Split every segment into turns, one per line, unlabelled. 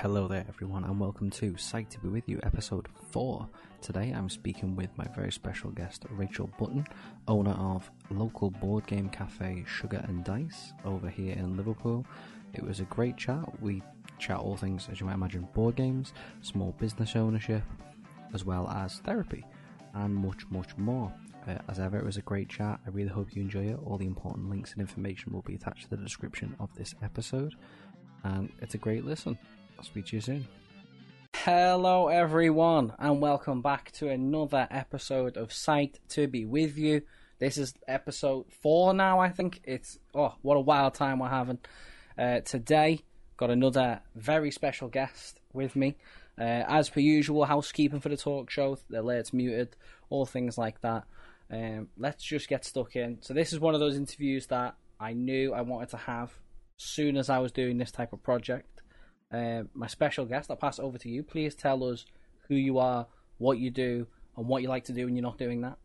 Hello there, everyone, and welcome to Psyched to Be With You, episode 4. Today I'm speaking with my very special guest, Rachel Button, owner of local board game cafe Sugar and Dice over here in Liverpool. It was a great chat. We chat all things, as you might imagine, board games, small business ownership, as well as therapy, and much, much more. Uh, as ever, it was a great chat. I really hope you enjoy it. All the important links and information will be attached to the description of this episode, and it's a great listen. I'll speak to you soon. Hello, everyone, and welcome back to another episode of Psyched to Be With You. This is episode four now, I think. It's, oh, what a wild time we're having. Uh, today, got another very special guest with me. Uh, as per usual, housekeeping for the talk show, the alerts muted, all things like that. Um, let's just get stuck in. So, this is one of those interviews that I knew I wanted to have soon as I was doing this type of project uh, my special guest. I'll pass over to you. Please tell us who you are, what you do, and what you like to do when you're not doing that.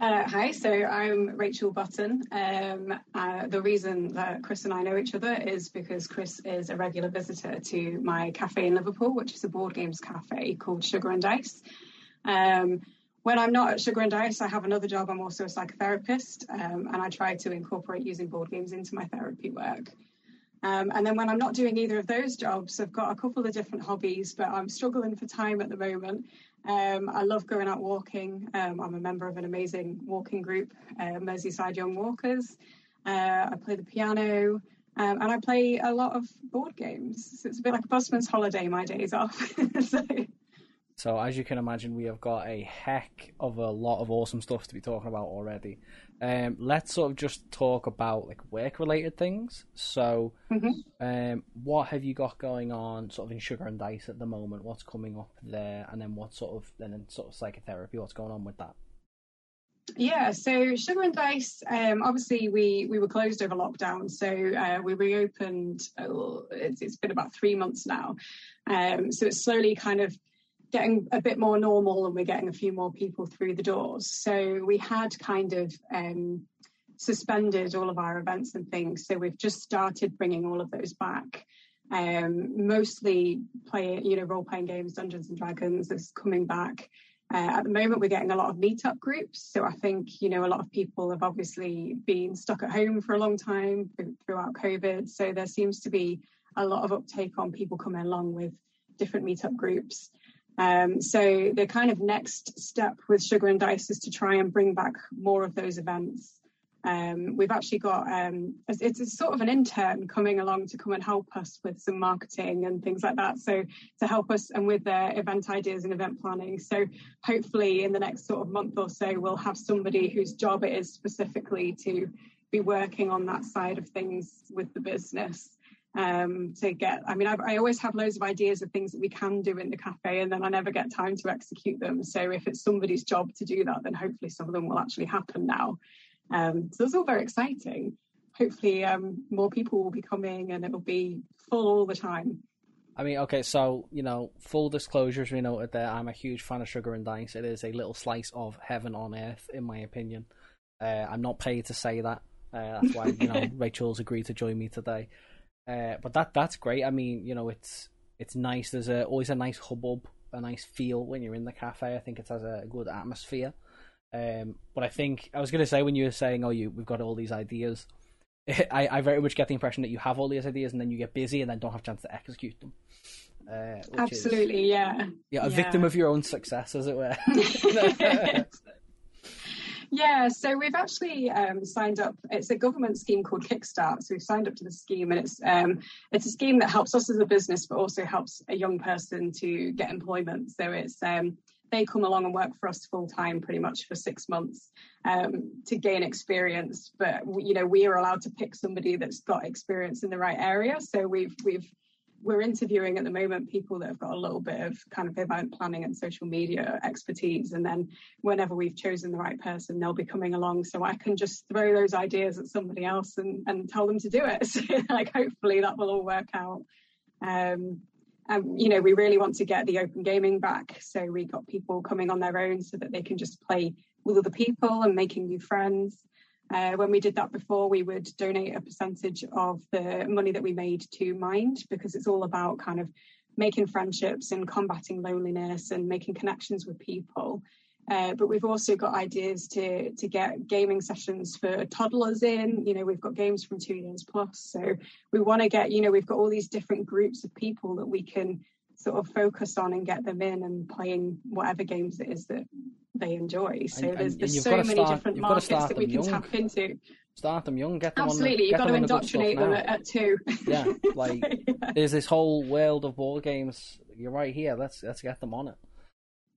Uh, hi, so I'm Rachel Button. Um, uh, the reason that Chris and I know each other is because Chris is a regular visitor to my cafe in Liverpool, which is a board games cafe called Sugar and Dice. Um, when I'm not at Sugar and Dice, I have another job. I'm also a psychotherapist, um, and I try to incorporate using board games into my therapy work. Um, and then when I'm not doing either of those jobs, I've got a couple of different hobbies, but I'm struggling for time at the moment. Um, I love going out walking. Um, I'm a member of an amazing walking group, uh, Merseyside Young Walkers. Uh, I play the piano um, and I play a lot of board games. So it's a bit like a busman's holiday, my days off. so,
so, as you can imagine, we have got a heck of a lot of awesome stuff to be talking about already. Um, let's sort of just talk about like work related things. So, mm-hmm. um, what have you got going on, sort of in Sugar and Dice at the moment? What's coming up there, and then what sort of then in sort of psychotherapy? What's going on with that?
Yeah, so Sugar and Dice, um, obviously we we were closed over lockdown, so uh, we reopened. Oh, it's, it's been about three months now, um, so it's slowly kind of getting a bit more normal and we're getting a few more people through the doors. So we had kind of um, suspended all of our events and things. So we've just started bringing all of those back. Um, mostly playing, you know, role playing games, Dungeons and Dragons is coming back. Uh, at the moment, we're getting a lot of meetup groups. So I think, you know, a lot of people have obviously been stuck at home for a long time throughout COVID. So there seems to be a lot of uptake on people coming along with different meetup groups. Um, so the kind of next step with Sugar and Dice is to try and bring back more of those events. Um, we've actually got um, it's sort of an intern coming along to come and help us with some marketing and things like that. So to help us and with their event ideas and event planning. So hopefully in the next sort of month or so, we'll have somebody whose job it is specifically to be working on that side of things with the business um, to get. I mean, I've, i always have loads of ideas of things that we can do in the cafe, and then I never get time to execute them. So if it's somebody's job to do that, then hopefully some of them will actually happen now. Um, so it's all very exciting. Hopefully, um, more people will be coming, and it'll be full all the time.
I mean, okay, so you know, full disclosures we noted there. I'm a huge fan of Sugar and Dice. It is a little slice of heaven on earth, in my opinion. Uh, I'm not paid to say that. Uh, that's why you know Rachel's agreed to join me today. Uh, but that that's great. I mean, you know, it's it's nice. There's a, always a nice hubbub, a nice feel when you're in the cafe. I think it has a good atmosphere. Um, but I think I was going to say when you were saying, "Oh, you we've got all these ideas," I, I very much get the impression that you have all these ideas and then you get busy and then don't have a chance to execute them.
Uh, Absolutely, is, yeah.
Yeah, a yeah. victim of your own success, as it were.
Yeah, so we've actually um, signed up. It's a government scheme called Kickstart. So we've signed up to the scheme, and it's um, it's a scheme that helps us as a business, but also helps a young person to get employment. So it's um, they come along and work for us full time, pretty much for six months um, to gain experience. But you know, we are allowed to pick somebody that's got experience in the right area. So we've we've we're interviewing at the moment people that have got a little bit of kind of event planning and social media expertise. And then whenever we've chosen the right person, they'll be coming along. So I can just throw those ideas at somebody else and, and tell them to do it. So like hopefully that will all work out. Um, and you know, we really want to get the open gaming back. So we got people coming on their own so that they can just play with other people and making new friends. Uh, when we did that before, we would donate a percentage of the money that we made to Mind because it's all about kind of making friendships and combating loneliness and making connections with people. Uh, but we've also got ideas to to get gaming sessions for toddlers in. You know, we've got games from two years plus. So we want to get, you know, we've got all these different groups of people that we can sort of focus on and get them in and playing whatever games it is that they enjoy. So and, there's, there's so many start, different markets that we can young. tap into.
Start them young, get them
Absolutely,
you've
got to indoctrinate them at, at, two.
Yeah, like yeah. there's this whole world of board games. You're right here. Let's let's get them on it.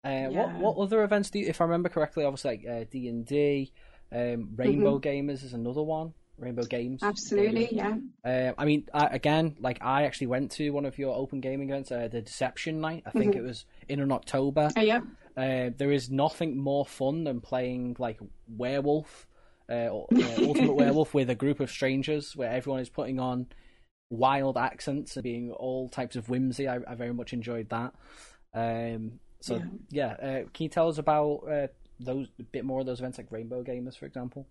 Uh, yeah. What what other events do you, if I remember correctly? Obviously, like uh, D and D, um, Rainbow mm-hmm. Gamers is another one. Rainbow Games.
Absolutely, yeah. Uh,
I mean, I, again, like I actually went to one of your open gaming events, uh, the Deception Night. I think mm-hmm. it was in an October.
Oh, yeah.
Uh, there is nothing more fun than playing like Werewolf, uh, or, uh, Ultimate Werewolf, with a group of strangers where everyone is putting on wild accents and being all types of whimsy. I, I very much enjoyed that. Um, so yeah, yeah. Uh, can you tell us about those a bit more of those events like Rainbow Gamers, for example?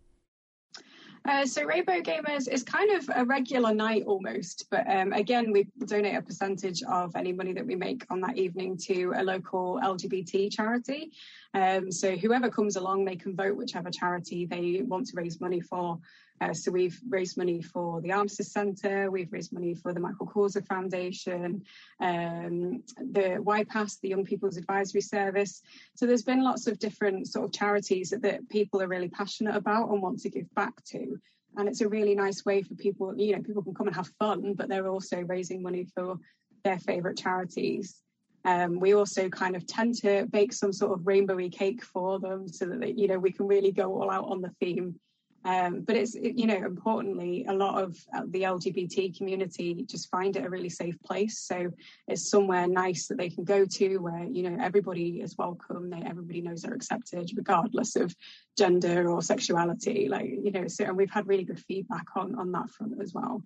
Uh, so Rainbow Gamers is kind of a regular night almost, but um, again, we donate a percentage of any money that we make on that evening to a local LGBT charity. Um, so whoever comes along, they can vote whichever charity they want to raise money for. Uh, so we've raised money for the Armistead Centre, we've raised money for the Michael Causer Foundation, um, the YPAS, the Young People's Advisory Service. So there's been lots of different sort of charities that, that people are really passionate about and want to give back to. And it's a really nice way for people, you know, people can come and have fun, but they're also raising money for their favourite charities. Um, we also kind of tend to bake some sort of rainbowy cake for them so that, you know, we can really go all out on the theme um, but it's, you know, importantly, a lot of uh, the LGBT community just find it a really safe place. So it's somewhere nice that they can go to where, you know, everybody is welcome. They, everybody knows they're accepted regardless of gender or sexuality. Like, you know, so, and we've had really good feedback on, on that front as well.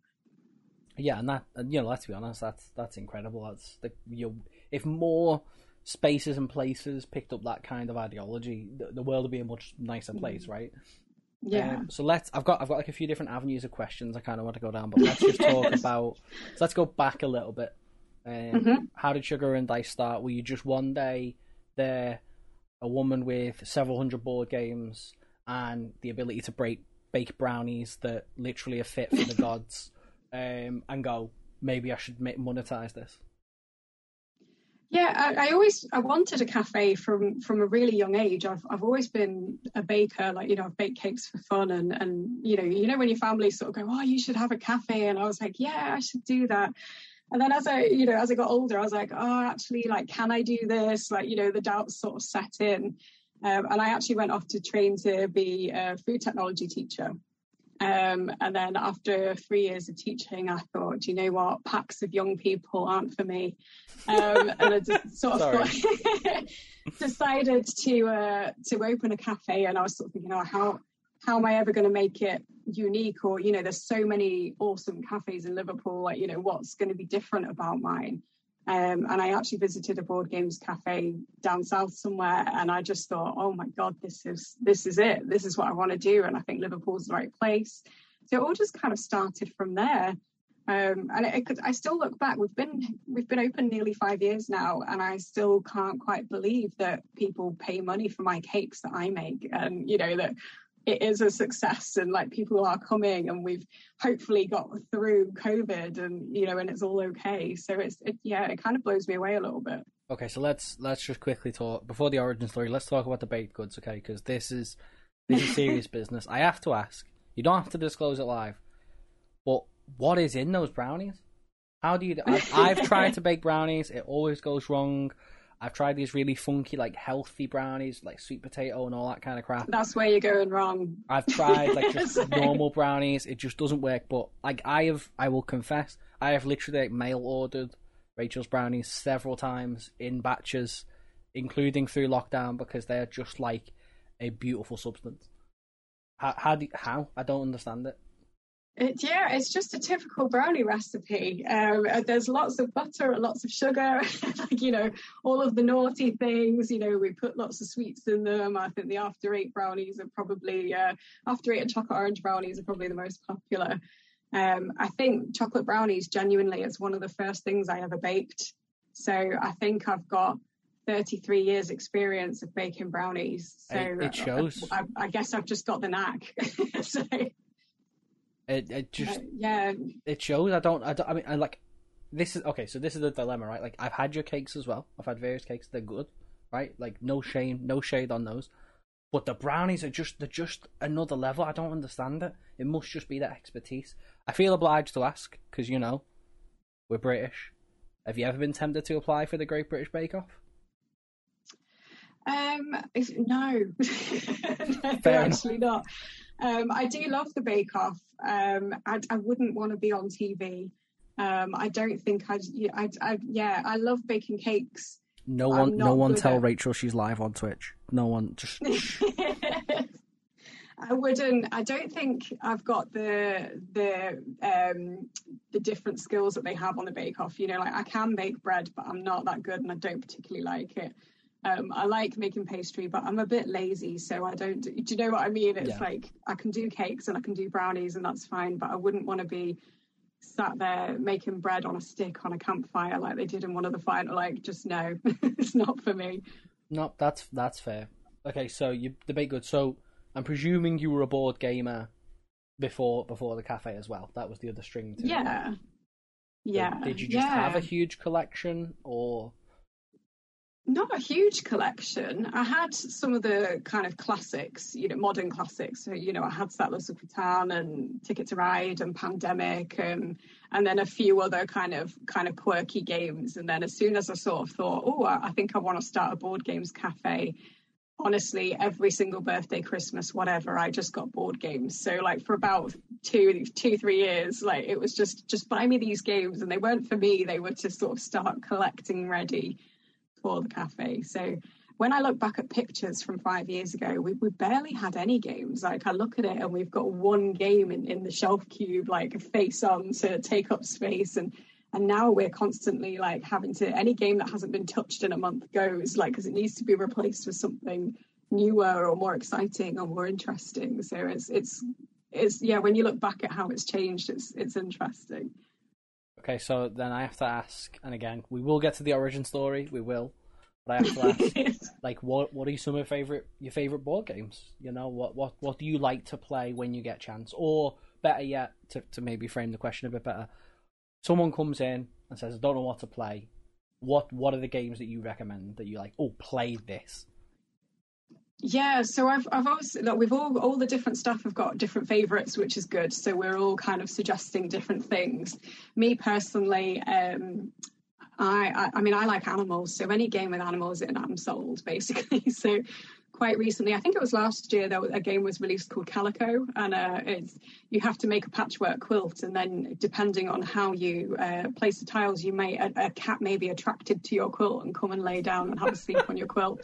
Yeah. And that, you know, let's be honest, that's, that's incredible. That's the, you know, if more, spaces and places picked up that kind of ideology, the, the world would be a much nicer place, mm-hmm. right?
Yeah. Um,
so let's. I've got. I've got like a few different avenues of questions I kind of want to go down, but let's just talk about. So let's go back a little bit. Um, mm-hmm. How did Sugar and Dice start? Were you just one day there, a woman with several hundred board games and the ability to break bake brownies that literally are fit for the gods, um, and go, maybe I should monetize this?
Yeah, I, I, always I wanted a cafe from from a really young age. I've I've always been a baker, like you know, I've baked cakes for fun, and and you know, you know when your family sort of go, oh, you should have a cafe, and I was like, yeah, I should do that. And then as I, you know, as I got older, I was like, oh, actually, like, can I do this? Like, you know, the doubts sort of set in. Um, and I actually went off to train to be a food technology teacher. Um, and then after three years of teaching, I thought, you know what, packs of young people aren't for me. Um, and I just sort of decided to uh, to open a cafe. And I was sort of thinking, oh, how how am I ever going to make it unique? Or you know, there's so many awesome cafes in Liverpool. Like, you know, what's going to be different about mine? Um, and I actually visited a board games cafe down south somewhere, and I just thought, oh my god, this is this is it. This is what I want to do, and I think Liverpool's the right place. So it all just kind of started from there. Um, and it, it I still look back. We've been we've been open nearly five years now, and I still can't quite believe that people pay money for my cakes that I make, and you know that it is a success and like people are coming and we've hopefully got through covid and you know and it's all okay. So it's it, yeah it kind of blows me away a little bit.
Okay so let's let's just quickly talk before the origin story let's talk about the baked goods okay? Because this is this is serious business. I have to ask you don't have to disclose it live but what is in those brownies? How do you I've, I've tried to bake brownies. It always goes wrong I've tried these really funky, like healthy brownies, like sweet potato and all that kind of crap.
That's where you're going wrong.
I've tried like just normal brownies. It just doesn't work. But like I have, I will confess, I have literally like mail ordered Rachel's brownies several times in batches, including through lockdown, because they're just like a beautiful substance. How? How? Do, how? I don't understand it.
It, yeah, it's just a typical brownie recipe. Um, uh, there's lots of butter and lots of sugar, like, you know, all of the naughty things. You know, we put lots of sweets in them. I think the after eight brownies are probably, uh, after eight and chocolate orange brownies are probably the most popular. Um, I think chocolate brownies genuinely is one of the first things I ever baked. So I think I've got 33 years experience of baking brownies. So
it, shows.
I, I, guess I've just got the knack. so,
it it just
uh, yeah.
It shows. I don't. I don't. I mean, I like. This is okay. So this is the dilemma, right? Like I've had your cakes as well. I've had various cakes. They're good, right? Like no shame, no shade on those. But the brownies are just they're just another level. I don't understand it. It must just be that expertise. I feel obliged to ask because you know we're British. Have you ever been tempted to apply for the Great British Bake Off?
Um, no, no actually not. Um, I do love the Bake Off. Um, I, I wouldn't want to be on TV. Um, I don't think I'd, i i yeah, I love baking cakes.
No one, no one tell at... Rachel she's live on Twitch. No one, just.
I wouldn't. I don't think I've got the the um, the different skills that they have on the Bake Off. You know, like I can bake bread, but I'm not that good, and I don't particularly like it. Um, I like making pastry, but I'm a bit lazy, so I don't. Do you know what I mean? It's yeah. like I can do cakes and I can do brownies, and that's fine. But I wouldn't want to be sat there making bread on a stick on a campfire like they did in one of the final. Like, just no, it's not for me.
No, that's that's fair. Okay, so you debate good. So I'm presuming you were a board gamer before before the cafe as well. That was the other string.
To yeah. It. Yeah.
did you just
yeah.
have a huge collection, or?
Not a huge collection. I had some of the kind of classics, you know, modern classics. So, you know, I had Settlers of Catan and Ticket to Ride and Pandemic and and then a few other kind of kind of quirky games. And then as soon as I sort of thought, oh, I think I want to start a board games cafe, honestly, every single birthday, Christmas, whatever, I just got board games. So like for about two, two, three years, like it was just just buy me these games, and they weren't for me. They were to sort of start collecting ready for the cafe. So when I look back at pictures from five years ago, we, we barely had any games. Like I look at it and we've got one game in, in the shelf cube, like face on to take up space. And and now we're constantly like having to any game that hasn't been touched in a month goes like because it needs to be replaced with something newer or more exciting or more interesting. So it's it's it's yeah, when you look back at how it's changed, it's it's interesting.
Okay, so then I have to ask, and again, we will get to the origin story. We will, but I have to ask, like, what what are some of your favorite your favorite board games? You know, what what what do you like to play when you get chance? Or better yet, to to maybe frame the question a bit better, someone comes in and says, "I don't know what to play." What what are the games that you recommend that you like? Oh, play this.
Yeah, so I've I've always look, we've all all the different staff have got different favourites, which is good. So we're all kind of suggesting different things. Me personally, um, I, I, I mean I like animals, so any game with animals in, I'm sold basically. So quite recently, I think it was last year, there a game was released called Calico, and uh, it's you have to make a patchwork quilt, and then depending on how you uh, place the tiles, you may a, a cat may be attracted to your quilt and come and lay down and have a sleep on your quilt.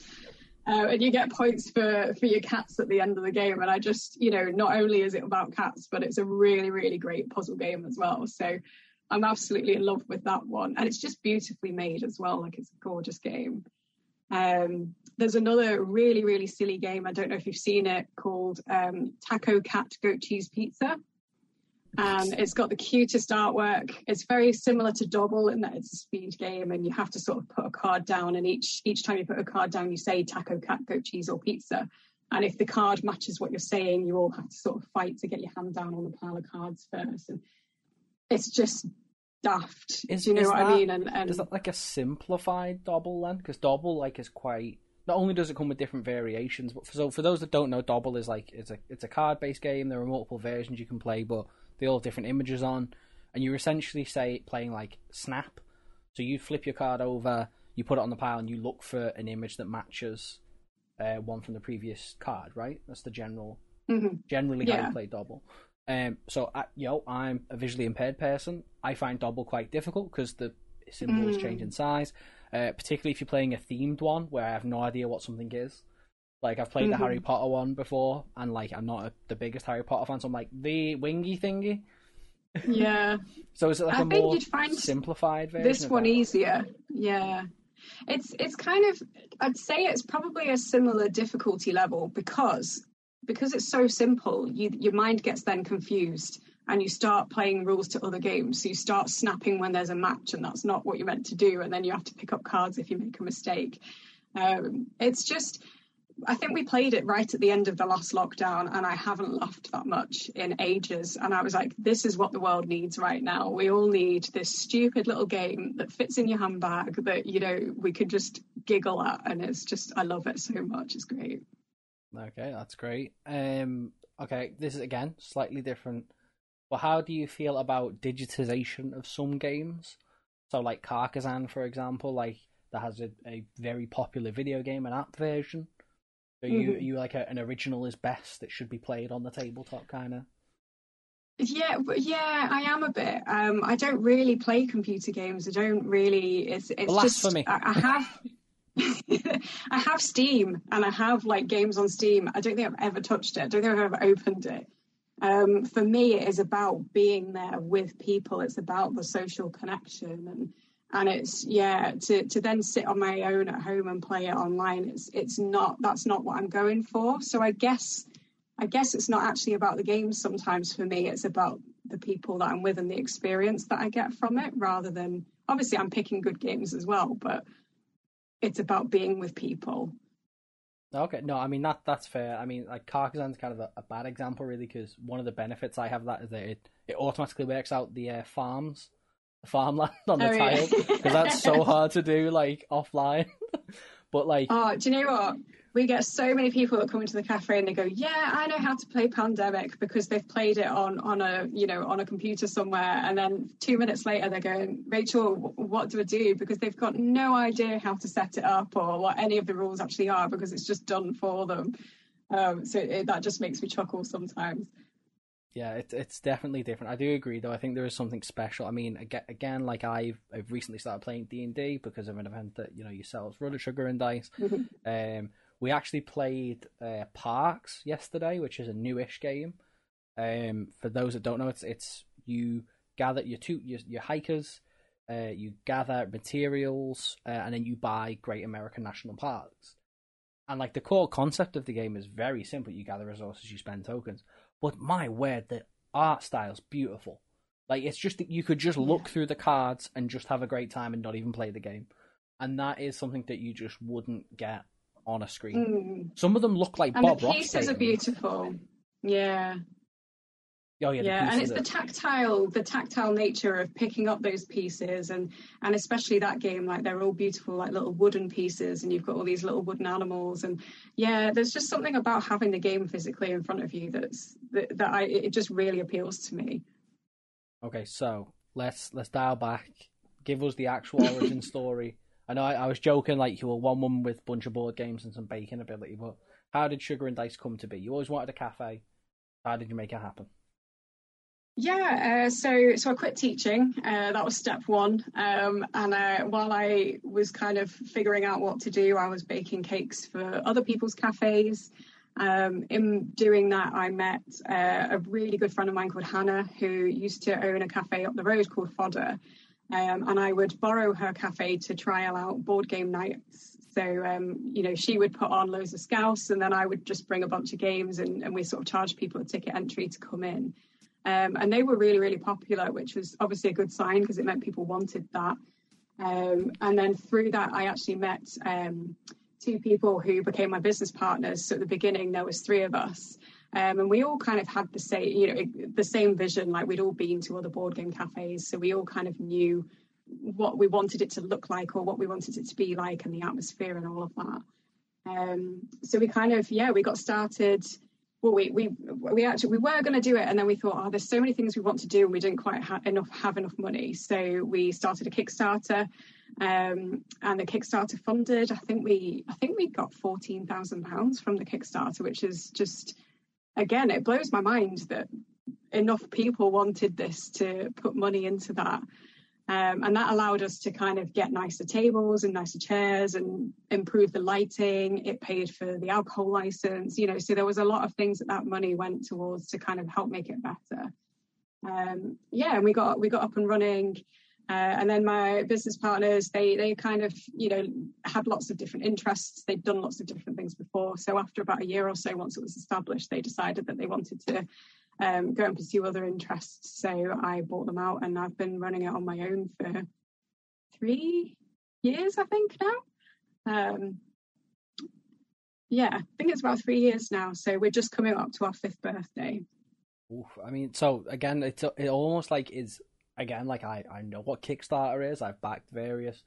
Uh, and you get points for for your cats at the end of the game. And I just, you know, not only is it about cats, but it's a really, really great puzzle game as well. So I'm absolutely in love with that one, and it's just beautifully made as well. Like it's a gorgeous game. Um, there's another really, really silly game. I don't know if you've seen it called um, Taco Cat Goat Cheese Pizza Um, and it's got the cutest artwork. It's very similar to Dobble in that it's a speed game, and you have to sort of put a card down, and each each time you put a card down, you say taco, cat, goat, cheese, or pizza. And if the card matches what you're saying, you all have to sort of fight to get your hand down on the pile of cards first. And it's just daft. Is, Do you know what that, I mean? And, and
is that like a simplified Dobble then? Because Dobble like is quite. Not only does it come with different variations, but for, so for those that don't know, Dobble is like it's a it's a card based game. There are multiple versions you can play, but they all have different images on, and you're essentially say playing like Snap. So you flip your card over, you put it on the pile, and you look for an image that matches uh, one from the previous card. Right? That's the general,
mm-hmm.
generally yeah. how you play Dobble. Um, so, I, know, I'm a visually impaired person. I find Dobble quite difficult because the symbols mm. change in size, uh, particularly if you're playing a themed one where I have no idea what something is. Like I've played mm-hmm. the Harry Potter one before, and like I'm not a, the biggest Harry Potter fan, so I'm like the wingy thingy.
Yeah.
so is it like
I
a more simplified version?
this one
that?
easier. Yeah. It's it's kind of I'd say it's probably a similar difficulty level because because it's so simple, you your mind gets then confused and you start playing rules to other games. So you start snapping when there's a match and that's not what you're meant to do, and then you have to pick up cards if you make a mistake. Um, it's just I think we played it right at the end of the last lockdown, and I haven't laughed that much in ages. And I was like, this is what the world needs right now. We all need this stupid little game that fits in your handbag that, you know, we could just giggle at. And it's just, I love it so much. It's great.
Okay, that's great. Um, okay, this is again slightly different. But how do you feel about digitization of some games? So, like Carcassonne, for example, like that has a, a very popular video game and app version. Are you
Mhm.
you like a, an original is best that should be played on the tabletop kind of?
Yeah, yeah, I am a bit. Um, I don't really play computer games. I don't really. It's it's
Blasphemy.
just I, I have. I have Steam and I have like games on Steam. I don't think I've ever touched it. I don't think I've ever opened it. Um, for me, it is about being there with people. It's about the social connection and and it's yeah to to then sit on my own at home and play it online. It's it's not that's not what I'm going for. So I guess I guess it's not actually about the games sometimes for me. It's about the people that I'm with and the experience that I get from it rather than obviously I'm picking good games as well, but it's about being with people.
Okay, no, I mean that that's fair. I mean, like Carcassonne's kind of a, a bad example, really, because one of the benefits I have that is that it, it automatically works out the uh, farms, farmland on the
Oh,
tile, because that's so hard to do like offline. but like,
Oh, do you know what? We get so many people that come into the cafe and they go, "Yeah, I know how to play Pandemic because they've played it on on a you know on a computer somewhere." And then two minutes later, they're going, "Rachel, what do I do?" Because they've got no idea how to set it up or what any of the rules actually are because it's just done for them. Um, so it, that just makes me chuckle sometimes.
Yeah, it's it's definitely different. I do agree, though. I think there is something special. I mean, again, like I've I've recently started playing D and D because of an event that you know yourselves run, Sugar and Dice. Um, we actually played uh, Parks yesterday, which is a newish game. Um, for those that don't know, it's it's you gather your two your, your hikers, uh, you gather materials, uh, and then you buy Great American National Parks. And like the core concept of the game is very simple: you gather resources, you spend tokens. But my word, the art style's beautiful. Like it's just that you could just look through the cards and just have a great time and not even play the game. And that is something that you just wouldn't get on a screen.
Mm.
Some of them look like
And
Bob
the
Ross
pieces are beautiful. Yeah.
Oh yeah,
yeah and it's the tactile the tactile nature of picking up those pieces and and especially that game like they're all beautiful like little wooden pieces and you've got all these little wooden animals and yeah there's just something about having the game physically in front of you that's that, that i it just really appeals to me
Okay, so let's let's dial back. Give us the actual origin story. I know I, I was joking, like you were one woman with a bunch of board games and some baking ability, but how did Sugar and Dice come to be? You always wanted a cafe. How did you make it happen?
Yeah, uh, so so I quit teaching. Uh, that was step one. Um, and uh, while I was kind of figuring out what to do, I was baking cakes for other people's cafes. Um, in doing that, I met uh, a really good friend of mine called Hannah, who used to own a cafe up the road called Fodder. Um, and I would borrow her cafe to trial out board game nights. So, um, you know, she would put on loads of scouse, and then I would just bring a bunch of games, and, and we sort of charge people a ticket entry to come in. Um, and they were really, really popular, which was obviously a good sign because it meant people wanted that. Um, and then through that, I actually met um, two people who became my business partners. So at the beginning, there was three of us, um, and we all kind of had the same, you know, the same vision. Like we'd all been to other board game cafes, so we all kind of knew what we wanted it to look like or what we wanted it to be like, and the atmosphere and all of that. Um, so we kind of, yeah, we got started well, we we we actually we were going to do it, and then we thought, oh, there's so many things we want to do, and we didn't quite ha- enough have enough money. So we started a Kickstarter, um, and the Kickstarter funded. I think we I think we got fourteen thousand pounds from the Kickstarter, which is just again, it blows my mind that enough people wanted this to put money into that. Um, and that allowed us to kind of get nicer tables and nicer chairs and improve the lighting. It paid for the alcohol license, you know. So there was a lot of things that that money went towards to kind of help make it better. um, yeah, and we got we got up and running. Uh, and then my business partners, they they kind of you know had lots of different interests. They'd done lots of different things before. So after about a year or so, once it was established, they decided that they wanted to um, go and pursue other interests. So I bought them out, and I've been running it on my own for three years, I think now. Um, yeah, I think it's about three years now. So we're just coming up to our fifth birthday.
Oof, I mean, so again, it's it almost like is again like I I know what Kickstarter is. I've backed various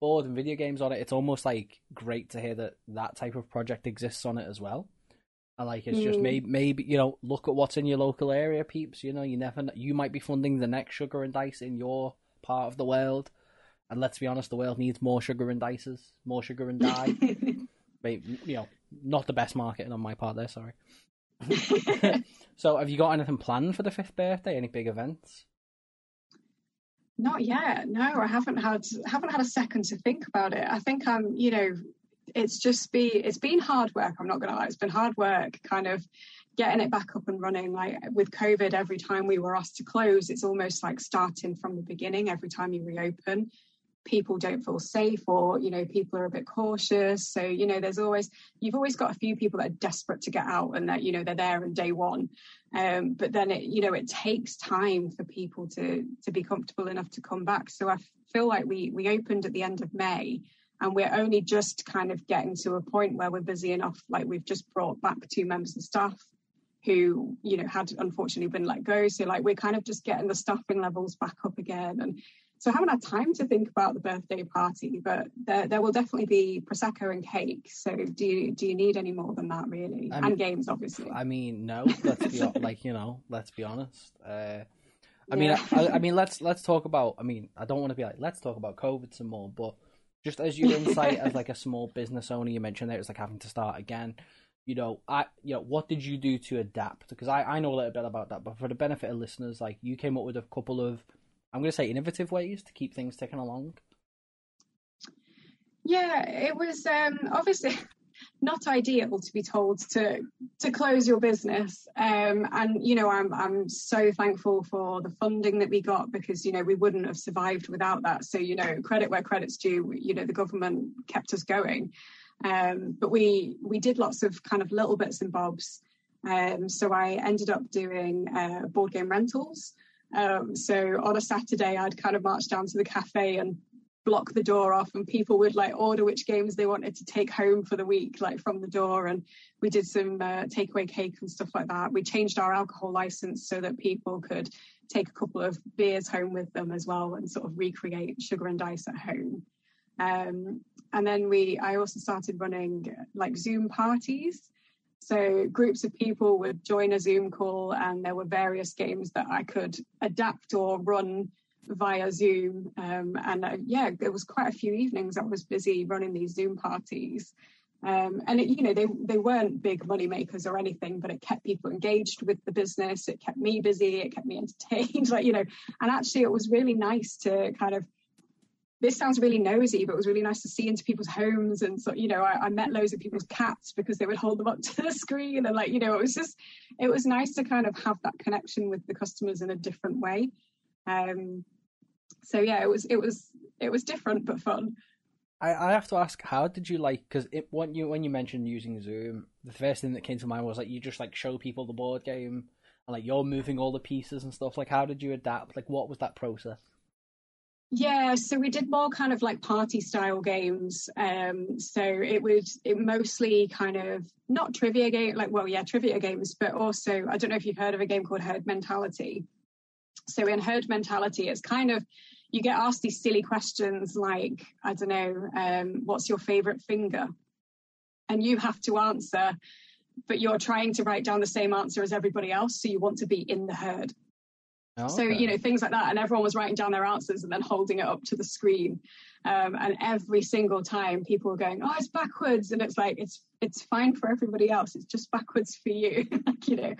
board and video games on it. It's almost like great to hear that that type of project exists on it as well. And like it's mm. just maybe maybe you know look at what's in your local area, peeps. You know you never you might be funding the next sugar and dice in your part of the world. And let's be honest, the world needs more sugar and dices, more sugar and die. maybe, you know, not the best marketing on my part there. Sorry. so, have you got anything planned for the fifth birthday? Any big events?
Not yet. No, I haven't had haven't had a second to think about it. I think I'm, you know, it's just be it's been hard work. I'm not to lie. It's been hard work, kind of getting it back up and running. Like with COVID, every time we were asked to close, it's almost like starting from the beginning. Every time you reopen, people don't feel safe or you know people are a bit cautious so you know there's always you've always got a few people that are desperate to get out and that you know they're there in day one um, but then it you know it takes time for people to to be comfortable enough to come back so i feel like we we opened at the end of may and we're only just kind of getting to a point where we're busy enough like we've just brought back two members of staff who you know had unfortunately been let go so like we're kind of just getting the staffing levels back up again and so I haven't had time to think about the birthday party, but there, there will definitely be prosecco and cake. So do you do you need any more than that, really? I mean, and games, obviously.
I mean, no. Let's be like you know. Let's be honest. Uh, I yeah. mean, I, I, mean, let's let's talk about. I mean, I don't want to be like, let's talk about COVID some more, but just as your insight as like a small business owner, you mentioned there it's like having to start again. You know, I you know, what did you do to adapt? Because I I know a little bit about that, but for the benefit of listeners, like you came up with a couple of I'm going to say innovative ways to keep things ticking along.
Yeah, it was um, obviously not ideal to be told to to close your business. Um, and you know, I'm I'm so thankful for the funding that we got because you know we wouldn't have survived without that. So you know, credit where credit's due. You know, the government kept us going. Um, but we we did lots of kind of little bits and bobs. Um, so I ended up doing uh, board game rentals. Um, so on a Saturday, I'd kind of march down to the cafe and block the door off and people would like order which games they wanted to take home for the week like from the door. And we did some uh, takeaway cake and stuff like that. We changed our alcohol license so that people could take a couple of beers home with them as well and sort of recreate sugar and dice at home. Um, and then we i also started running like zoom parties. So groups of people would join a Zoom call, and there were various games that I could adapt or run via Zoom. Um, and uh, yeah, there was quite a few evenings I was busy running these Zoom parties. Um, and it, you know they they weren't big money makers or anything, but it kept people engaged with the business. It kept me busy. It kept me entertained. like you know, and actually it was really nice to kind of this sounds really nosy, but it was really nice to see into people's homes. And so, you know, I, I, met loads of people's cats because they would hold them up to the screen. And like, you know, it was just, it was nice to kind of have that connection with the customers in a different way. Um, so yeah, it was, it was, it was different, but fun.
I, I have to ask, how did you like, cause it, when you, when you mentioned using Zoom, the first thing that came to mind was like, you just like show people the board game and like you're moving all the pieces and stuff. Like, how did you adapt? Like, what was that process?
Yeah, so we did more kind of like party style games. Um, so it was it mostly kind of not trivia game, like well, yeah, trivia games, but also I don't know if you've heard of a game called Herd Mentality. So in Herd Mentality, it's kind of you get asked these silly questions like I don't know, um, what's your favorite finger, and you have to answer, but you're trying to write down the same answer as everybody else, so you want to be in the herd. Oh, so, you know, things like that. And everyone was writing down their answers and then holding it up to the screen. Um, and every single time people were going, oh, it's backwards. And it's like, it's, it's fine for everybody else. It's just backwards for you, you know.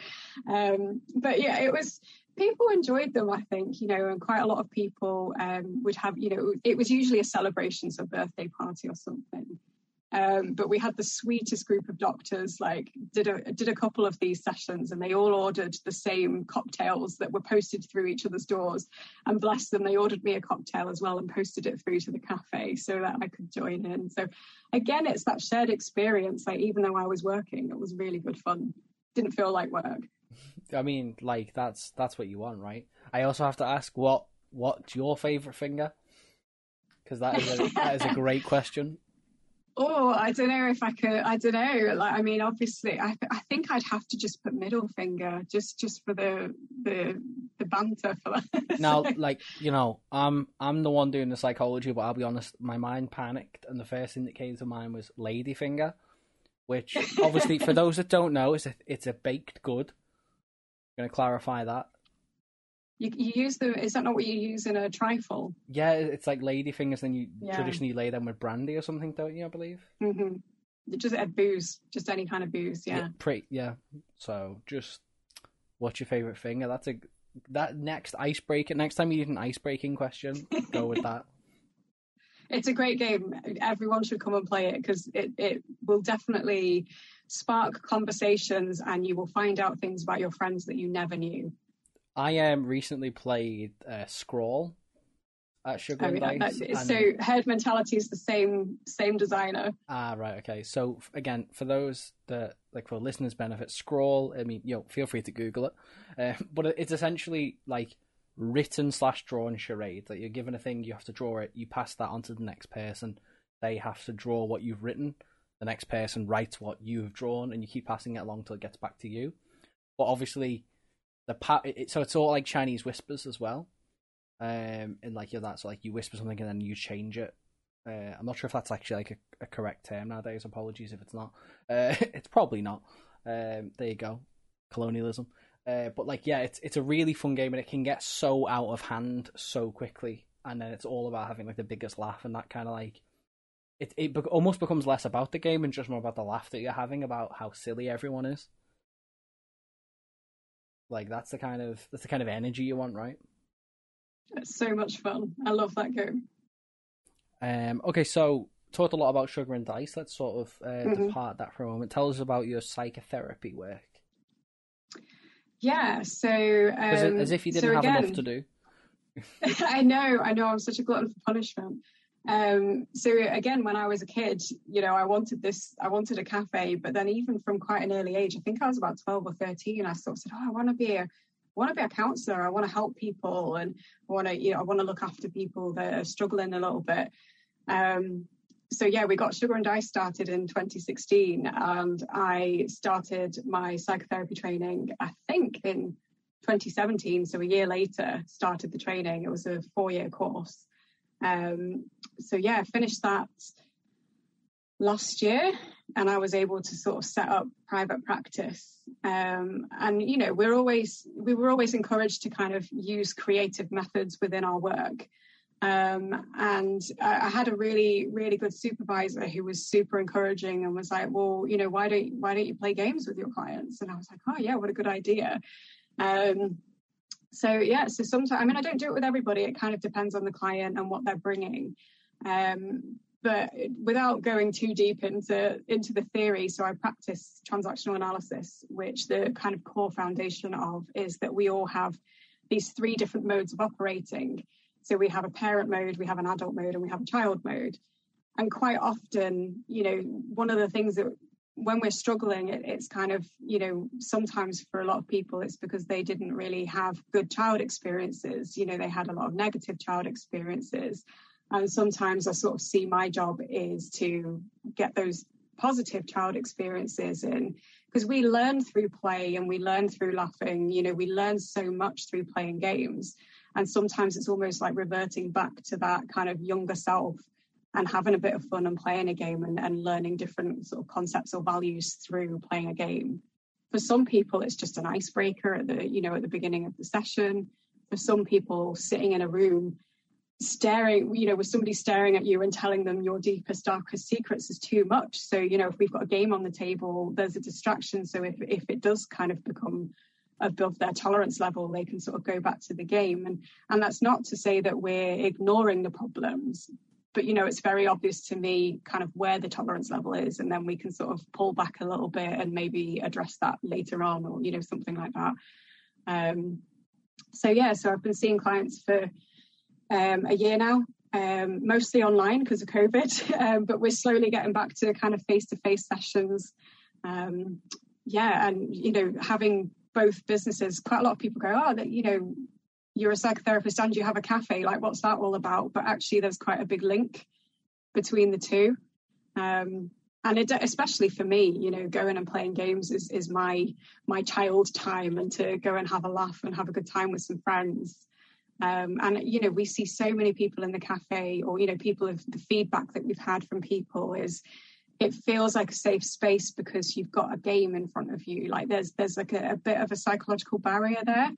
Um, but yeah, it was, people enjoyed them, I think, you know, and quite a lot of people um, would have, you know, it was usually a celebration, so birthday party or something. Um, but we had the sweetest group of doctors. Like did a did a couple of these sessions, and they all ordered the same cocktails that were posted through each other's doors. And bless them, they ordered me a cocktail as well and posted it through to the cafe so that I could join in. So again, it's that shared experience. Like even though I was working, it was really good fun. Didn't feel like work.
I mean, like that's that's what you want, right? I also have to ask what what's your favorite finger? Because that is a, that is a great question.
Oh, I don't know if I could. I don't know. Like, I mean, obviously, I, I think I'd have to just put middle finger, just just for the the the banter for that.
now, like you know, I'm I'm the one doing the psychology, but I'll be honest, my mind panicked, and the first thing that came to mind was lady finger, which obviously, for those that don't know, is a, it's a baked good. Going to clarify that.
You, you use the is that not what you use in a trifle?
Yeah, it's like lady fingers. Then you yeah. traditionally lay them with brandy or something, don't you? I believe.
Mm-hmm. Just add booze, just any kind of booze. Yeah. yeah.
Pretty. Yeah. So just what's your favorite finger? That's a that next icebreaker. Next time you need an ice breaking question, go with that.
It's a great game. Everyone should come and play it because it, it will definitely spark conversations and you will find out things about your friends that you never knew.
I um recently played uh, Scrawl at Sugar oh, and Dice.
and... So Herd Mentality is the same same designer.
Ah, right, okay. So again, for those that like for listeners' benefit, Scrawl. I mean, you know, feel free to Google it. Uh, but it's essentially like written slash drawn charade. That like you're given a thing, you have to draw it. You pass that on to the next person. They have to draw what you've written. The next person writes what you've drawn, and you keep passing it along till it gets back to you. But obviously, the pa- it, so it's all like Chinese whispers as well. Um, and like you're that so like you whisper something and then you change it. Uh, I'm not sure if that's actually like a, a correct term nowadays. Apologies if it's not. Uh, it's probably not. Um, there you go, colonialism. Uh, but like, yeah, it's it's a really fun game, and it can get so out of hand so quickly. And then it's all about having like the biggest laugh and that kind of like it it be- almost becomes less about the game and just more about the laugh that you're having about how silly everyone is. Like that's the kind of that's the kind of energy you want, right?
It's so much fun. I love that game.
Um. Okay, so talked a lot about sugar and dice. Let's sort of uh, mm-hmm. depart that for a moment. Tell us about your psychotherapy work.
Yeah. So um,
as if you didn't so have again, enough to do.
I know. I know. I'm such a glutton for punishment. Um, so again, when I was a kid, you know, I wanted this, I wanted a cafe, but then even from quite an early age, I think I was about 12 or 13, I sort of said, oh, I want to be a, I want to be a counselor. I want to help people and I want to, you know, I want to look after people that are struggling a little bit. Um, so yeah, we got Sugar and Dice started in 2016 and I started my psychotherapy training, I think in 2017. So a year later, started the training. It was a four year course. Um, so yeah, I finished that last year and I was able to sort of set up private practice. Um, and you know, we're always we were always encouraged to kind of use creative methods within our work. Um, and I, I, had a really, really good supervisor who was super encouraging and was like, "Well, you know, why don't why don't you play games with your clients?" And I was like, "Oh yeah, what a good idea." Um, so yeah so sometimes i mean i don't do it with everybody. It kind of depends on the client and what they're bringing. Um, but without going too deep into into the theory so i practice transactional analysis which the kind of core foundation of is that we all have these three different modes of operating. So we have a parent mode we have an adult mode and we have a child mode. And quite often you know one of the things that when we're struggling, it, it's kind of, you know, sometimes for a lot of people, it's because they didn't really have good child experiences. You know, they had a lot of negative child experiences. And sometimes I sort of see my job is to get those positive child experiences in because we learn through play and we learn through laughing. You know, we learn so much through playing games. And sometimes it's almost like reverting back to that kind of younger self and having a bit of fun and playing a game and, and learning different sort of concepts or values through playing a game. For some people, it's just an icebreaker at the, you know, at the beginning of the session. For some people, sitting in a room, staring, you know, with somebody staring at you and telling them your deepest, darkest secrets is too much. So, you know, if we've got a game on the table, there's a distraction. So if, if it does kind of become above their tolerance level, they can sort of go back to the game. And and that's not to say that we're ignoring the problems, but you know it's very obvious to me kind of where the tolerance level is and then we can sort of pull back a little bit and maybe address that later on or you know something like that. Um, so yeah so i've been seeing clients for um, a year now um, mostly online because of covid um, but we're slowly getting back to kind of face-to-face sessions. Um, yeah and you know having both businesses quite a lot of people go oh that you know you're a psychotherapist and you have a cafe like what's that all about? But actually there's quite a big link between the two. Um, and it, especially for me you know going and playing games is, is my my child time and to go and have a laugh and have a good time with some friends. Um, and you know we see so many people in the cafe or you know people of the feedback that we've had from people is it feels like a safe space because you've got a game in front of you. Like there's there's like a, a bit of a psychological barrier there.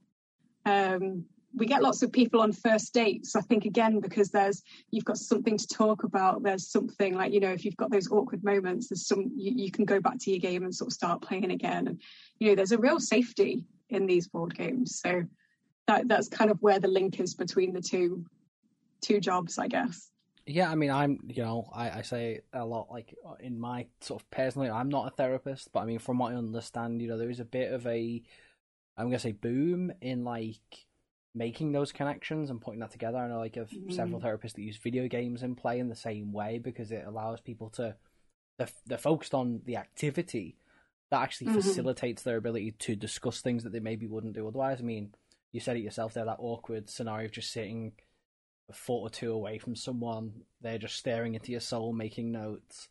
Um, we get lots of people on first dates i think again because there's you've got something to talk about. There's something like you know if you've got those awkward moments there's some you, you, can go back to your game and sort of start playing again. And you know there's a real safety in these board games. So that that's kind of where the link is between the two two jobs i guess.
Yeah i mean i'm you know i, I say a lot like in my sort of personally i'm not a therapist but i mean from what i understand you know there is a bit of a i'm gonna say boom in like making those connections and putting that together. I know like of mm. several therapists that use video games and play in the same way because it allows people to they're, they're focused on the activity that actually mm-hmm. facilitates their ability to discuss things that they maybe wouldn't do otherwise. I mean, you said it yourself there, that awkward scenario of just sitting a foot or two away from someone, they're just staring into your soul, making notes.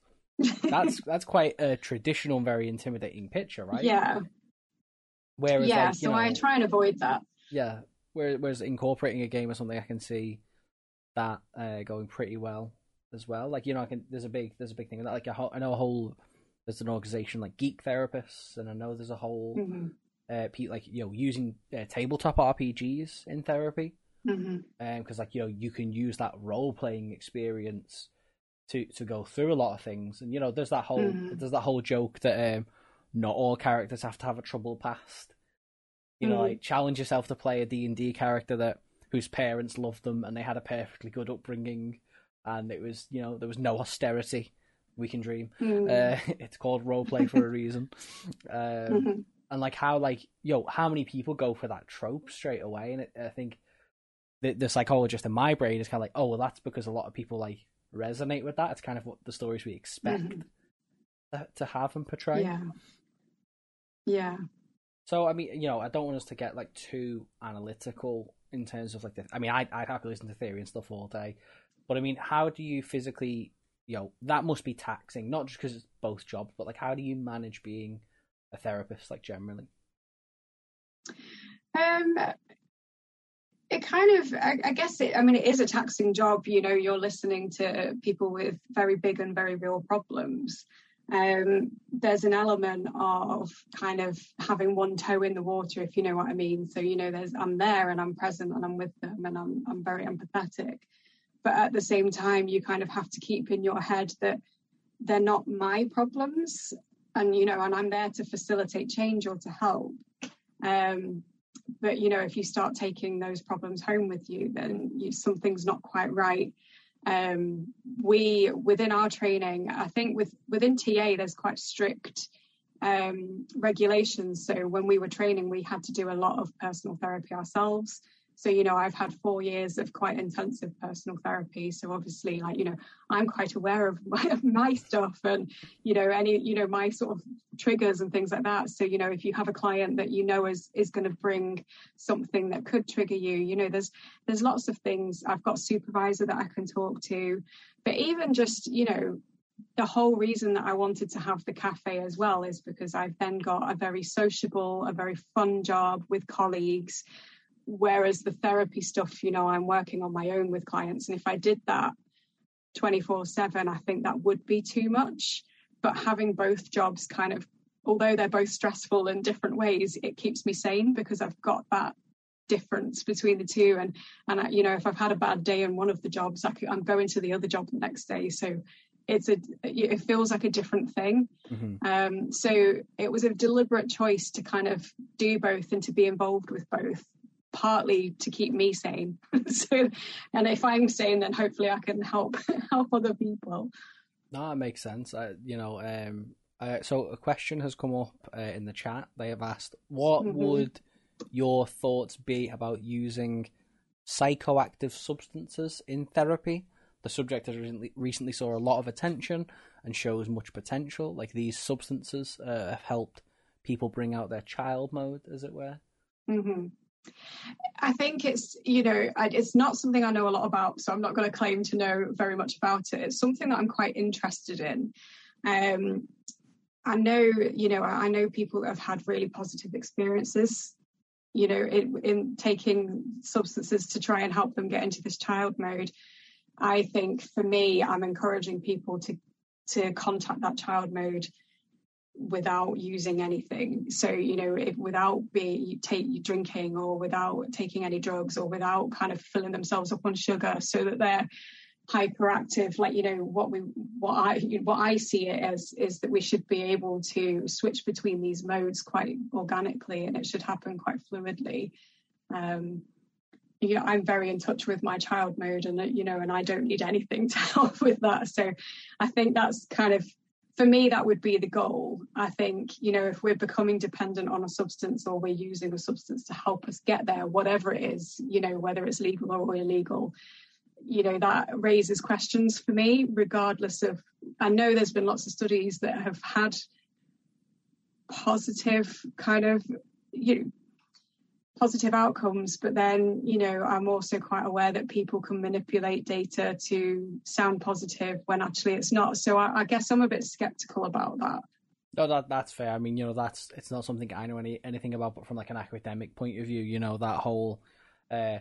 that's that's quite a traditional, very intimidating picture, right?
Yeah. Whereas, yeah, like, so know, I try and avoid that.
Yeah, Whereas incorporating a game or something, I can see that uh, going pretty well as well. Like you know, I can. There's a big there's a big thing that. Like I know a whole there's an organization like Geek Therapists, and I know there's a whole mm-hmm. uh, like you know using uh, tabletop RPGs in therapy. Because mm-hmm. um, like you know you can use that role playing experience to to go through a lot of things, and you know there's that whole mm-hmm. there's that whole joke that um, not all characters have to have a troubled past. You know, mm. like challenge yourself to play a D and D character that whose parents loved them and they had a perfectly good upbringing, and it was you know there was no austerity. We can dream. Mm. Uh, it's called role play for a reason. Um, mm-hmm. And like how like yo, how many people go for that trope straight away? And it, I think the, the psychologist in my brain is kind of like, oh well, that's because a lot of people like resonate with that. It's kind of what the stories we expect mm-hmm. to, to have and portray.
Yeah. Yeah.
So I mean, you know, I don't want us to get like too analytical in terms of like the. I mean, I I happy listen to theory and stuff all day, but I mean, how do you physically, you know, that must be taxing, not just because it's both jobs, but like how do you manage being a therapist, like generally?
Um, it kind of I, I, guess it i mean it is a taxing job you know you're listening to people with very big and very real problems um, there's an element of kind of having one toe in the water, if you know what I mean. So, you know, there's I'm there and I'm present and I'm with them and I'm I'm very empathetic. But at the same time, you kind of have to keep in your head that they're not my problems. And, you know, and I'm there to facilitate change or to help. Um, but you know, if you start taking those problems home with you, then you, something's not quite right um, we within our training, I think with within TA, there's quite strict um, regulations. So when we were training, we had to do a lot of personal therapy ourselves. So, you know, I've had four years of quite intensive personal therapy. So obviously, like, you know, I'm quite aware of my, of my stuff and, you know, any, you know, my sort of triggers and things like that. So, you know, if you have a client that you know is is going to bring something that could trigger you, you know, there's there's lots of things. I've got supervisor that I can talk to. But even just, you know, the whole reason that I wanted to have the cafe as well is because I've then got a very sociable, a very fun job with colleagues whereas the therapy stuff you know i'm working on my own with clients and if i did that 24 7 i think that would be too much. But having both jobs kind of although they're both stressful in different ways it keeps me sane because i've got that difference between the two. And and I, you know if i've had a bad day in one of the jobs I am going to the other job the next day. So it's a it feels like a different thing. Mm-hmm. um, so it was a deliberate choice to kind of do both and to be involved with both partly to keep me sane. so, and if I'm sane, then hopefully I can help help other people.
No, that makes sense. I, you know, um, uh, so a question has come up uh, in the chat. They have asked, "What mm-hmm. would your thoughts be about using psychoactive substances in therapy?" The subject has recently, recently saw a lot of attention and shows much potential. Like these substances uh, have helped people bring out their child mode, as it were.
Mm-hmm. I think it's, you know, it's not something I know a lot about, so I'm not going to claim to know very much about it. It's something that I'm quite interested in. Um, I know, you know, I know people that have had really positive experiences, you know, in, in taking substances to try and help them get into this child mode. I think for me, I'm encouraging people to to contact that child mode without using anything. So, you know, if, without be take drinking or without taking any drugs or without kind of filling themselves up on sugar so that they're hyperactive like you know what we what i what i see it as is that we should be able to switch between these modes quite organically and it should happen quite fluidly um yeah i'm very in touch with my child mode and you know and i don't need anything to help with that so i think that's kind of for me, that would be the goal. I think, you know, if we're becoming dependent on a substance or we're using a substance to help us get there, whatever it is, you know, whether it's legal or illegal, you know, that raises questions for me, regardless of. I know there's been lots of studies that have had positive kind of, you know, positive outcomes but then you know i'm also quite aware that people can manipulate data to sound positive when actually it's not so i, I guess i'm a bit skeptical about that
no, that that's fair. I mean, you know, that's it's not something I know any anything about, but from like an academic point of view, you know, that whole, uh,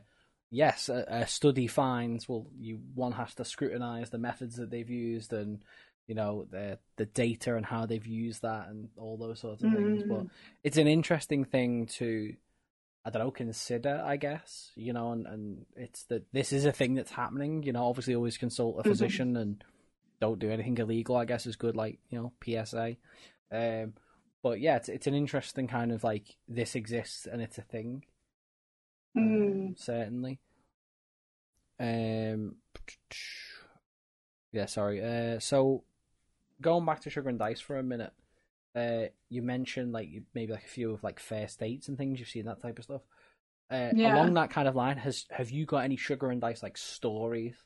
yes, a, a study finds well, you one has to scrutinize the methods that they've used and you know the the data and how they've used that and all those sorts of mm. things. But it's an interesting thing to I don't know, consider, I guess, you know, and, and it's that this is a thing that's happening, you know, obviously always consult a mm-hmm. physician mm-hmm. and don't do anything illegal, I guess is good, like, you know, PSA. Um, but yeah, it's, it's an interesting kind of like, this exists and it's a thing.
Mm.
Um, certainly. Um, yeah, sorry. Uh, so going back to Sugar and Dice for a minute, uh, you mentioned like maybe like a few of like first dates and things. You've seen that type of stuff. Uh, yeah. Along that kind of line, has have you got any sugar and dice like stories?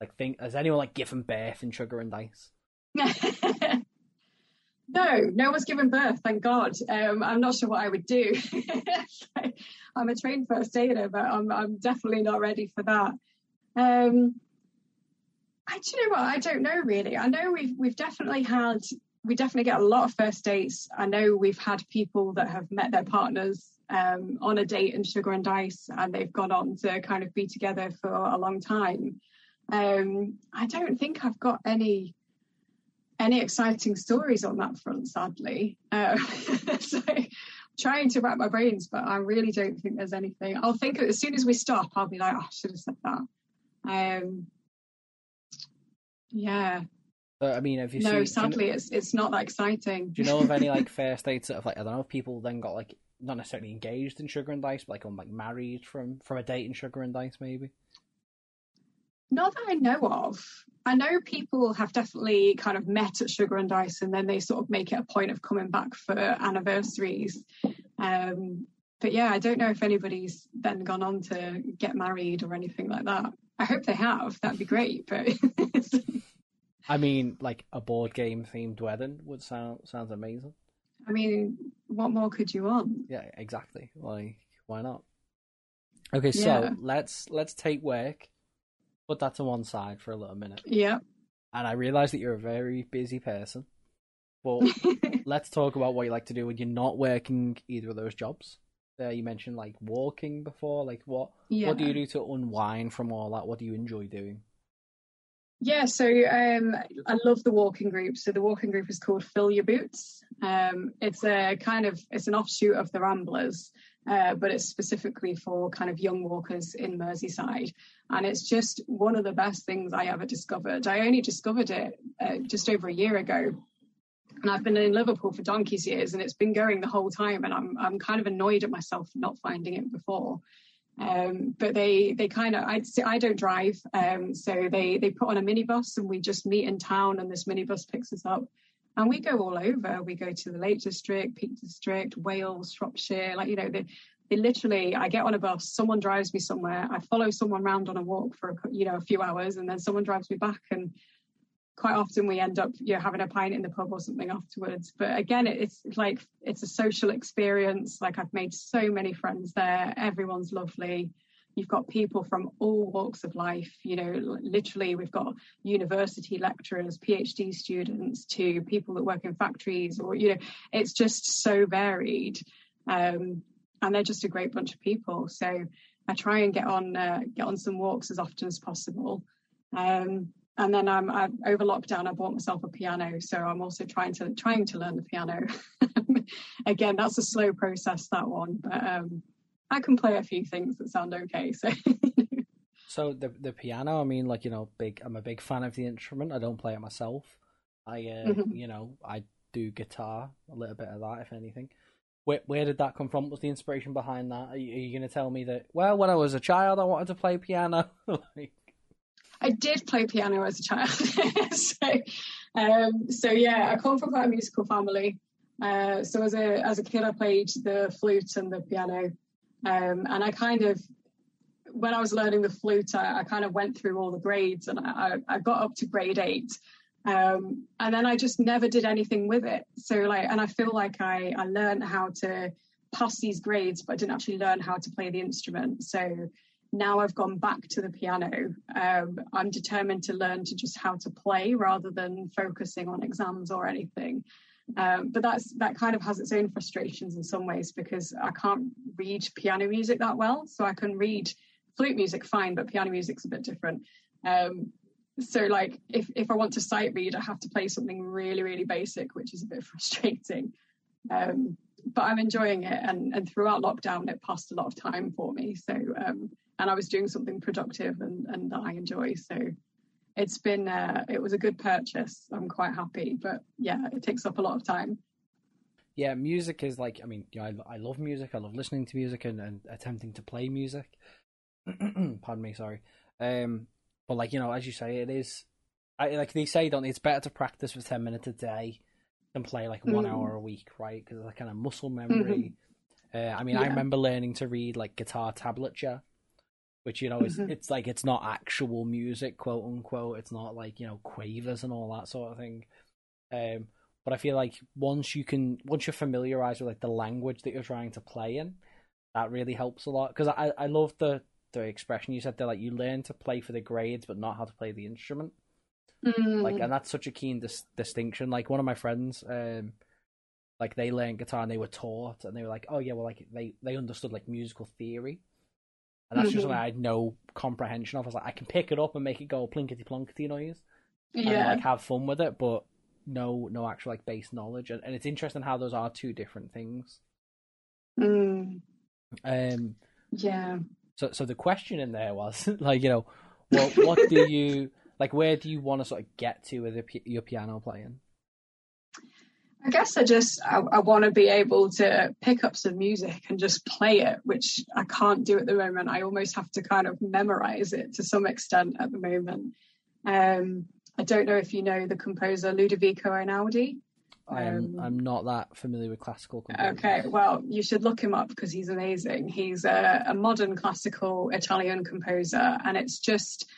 Like, think has anyone like given birth in sugar and dice?
no, no one's given birth, thank God. Um, I'm not sure what I would do. I'm a trained first aider, but I'm I'm definitely not ready for that. Um, I, do you know what? I don't know really. I know we've we've definitely had we definitely get a lot of first dates. I know we've had people that have met their partners um, on a date in Sugar and Dice, and they've gone on to kind of be together for a long time. Um, I don't think I've got any any exciting stories on that front, sadly. Uh, so trying to wrap my brains, but I really don't think there's anything. I'll think as soon as we stop, I'll be like, oh, I should have said that. Um, yeah,
but I mean, have you
no,
seen?
sadly, you know, it's it's not that exciting.
Do you know of any like first dates that have like I don't know if people then got like not necessarily engaged in Sugar and Dice, but like on like married from from a date in Sugar and Dice, maybe?
Not that I know of. I know people have definitely kind of met at Sugar and Dice, and then they sort of make it a point of coming back for anniversaries. Um, but yeah, I don't know if anybody's then gone on to get married or anything like that. I hope they have. That'd be great, but
I mean, like a board game themed wedding would sound sounds amazing.
I mean, what more could you want?
Yeah, exactly. Like, why not? Okay, so yeah. let's let's take work, put that to one side for a little minute.
Yeah.
And I realize that you're a very busy person, but let's talk about what you like to do when you're not working either of those jobs. Uh, you mentioned like walking before. Like, what yeah. what do you do to unwind from all that? What do you enjoy doing?
Yeah, so um, I love the walking group. So the walking group is called Fill Your Boots. Um, it's a kind of it's an offshoot of the Ramblers, uh, but it's specifically for kind of young walkers in Merseyside, and it's just one of the best things I ever discovered. I only discovered it uh, just over a year ago, and I've been in Liverpool for donkey's years, and it's been going the whole time, and I'm I'm kind of annoyed at myself for not finding it before. Um, but they they kind of I I don't drive, um, so they they put on a minibus and we just meet in town, and this minibus picks us up, and we go all over. We go to the Lake District, Peak District, Wales, Shropshire, like you know they they literally I get on a bus, someone drives me somewhere, I follow someone around on a walk for a, you know a few hours, and then someone drives me back and quite often we end up you know having a pint in the pub or something afterwards. But again it's like it's a social experience. Like i've made so many friends there. Everyone's lovely. You've got people from all walks of life you know literally we've got university lecturers phd students to people that work in factories or you know it's just so varied um, and they're just a great bunch of people. So i try and get on uh, get on some walks as often as possible. Um, and then I'm, I'm over lockdown. I bought myself a piano, so I'm also trying to trying to learn the piano. Again, that's a slow process that one, but um, I can play a few things that sound okay. So.
so the the piano, I mean, like you know, big. I'm a big fan of the instrument. I don't play it myself. I, uh, mm-hmm. you know, I do guitar, a little bit of that, if anything. Where where did that come from? Was the inspiration behind that? Are you, you going to tell me that? Well, when I was a child, I wanted to play piano. like...
I did play piano as a child. so, um, so yeah, I come from quite a musical family. Uh, so as a as a kid, I played the flute and the piano, um, and I kind of when I was learning the flute, I, I kind of went through all the grades, and I, I got up to grade eight, um, and then I just never did anything with it. So like, and I feel like I I learned how to pass these grades, but I didn't actually learn how to play the instrument. So now I've gone back to the piano. Um, I'm determined to learn to just how to play rather than focusing on exams or anything. Um, but that's that kind of has its own frustrations in some ways because I can't read piano music that well. So I can read flute music fine, but piano music's a bit different. Um, so like if if I want to sight read, I have to play something really really basic, which is a bit frustrating. Um, but I'm enjoying it, and and throughout lockdown, it passed a lot of time for me. So um, and I was doing something productive and, and that I enjoy. So it's been, uh, it was a good purchase. I'm quite happy, but yeah, it takes up a lot of time.
Yeah, music is like, I mean, you know, I, I love music. I love listening to music and, and attempting to play music. Pardon me, sorry. Um, but like, you know, as you say, it is, I, like they say, don't they, it's better to practice for 10 minutes a day than play like one mm. hour a week, right? Because it's like kind of muscle memory. Mm-hmm. Uh, I mean, yeah. I remember learning to read like guitar tablature which you know is mm-hmm. it's like it's not actual music, quote unquote. It's not like you know quavers and all that sort of thing. Um, but I feel like once you can, once you're familiarized with like the language that you're trying to play in, that really helps a lot. Because I I love the the expression you said there, like you learn to play for the grades, but not how to play the instrument. Mm. Like, and that's such a keen dis- distinction. Like one of my friends, um, like they learned guitar and they were taught, and they were like, oh yeah, well, like they they understood like musical theory, and that's mm-hmm. just something I had no comprehension of. I was like, I can pick it up and make it go plinkety plonkety noise, yeah, and, like have fun with it, but no, no actual like base knowledge. And, and it's interesting how those are two different things.
Mm.
Um,
yeah.
So, so the question in there was like, you know, what what do you like? Where do you want to sort of get to with your piano playing?
I guess I just I, I want to be able to pick up some music and just play it, which I can't do at the moment. I almost have to kind of memorize it to some extent at the moment. Um, I don't know if you know the composer Ludovico Einaudi.
I am. Um, I'm not that familiar with classical.
Composers. Okay, well, you should look him up because he's amazing. He's a, a modern classical Italian composer, and it's just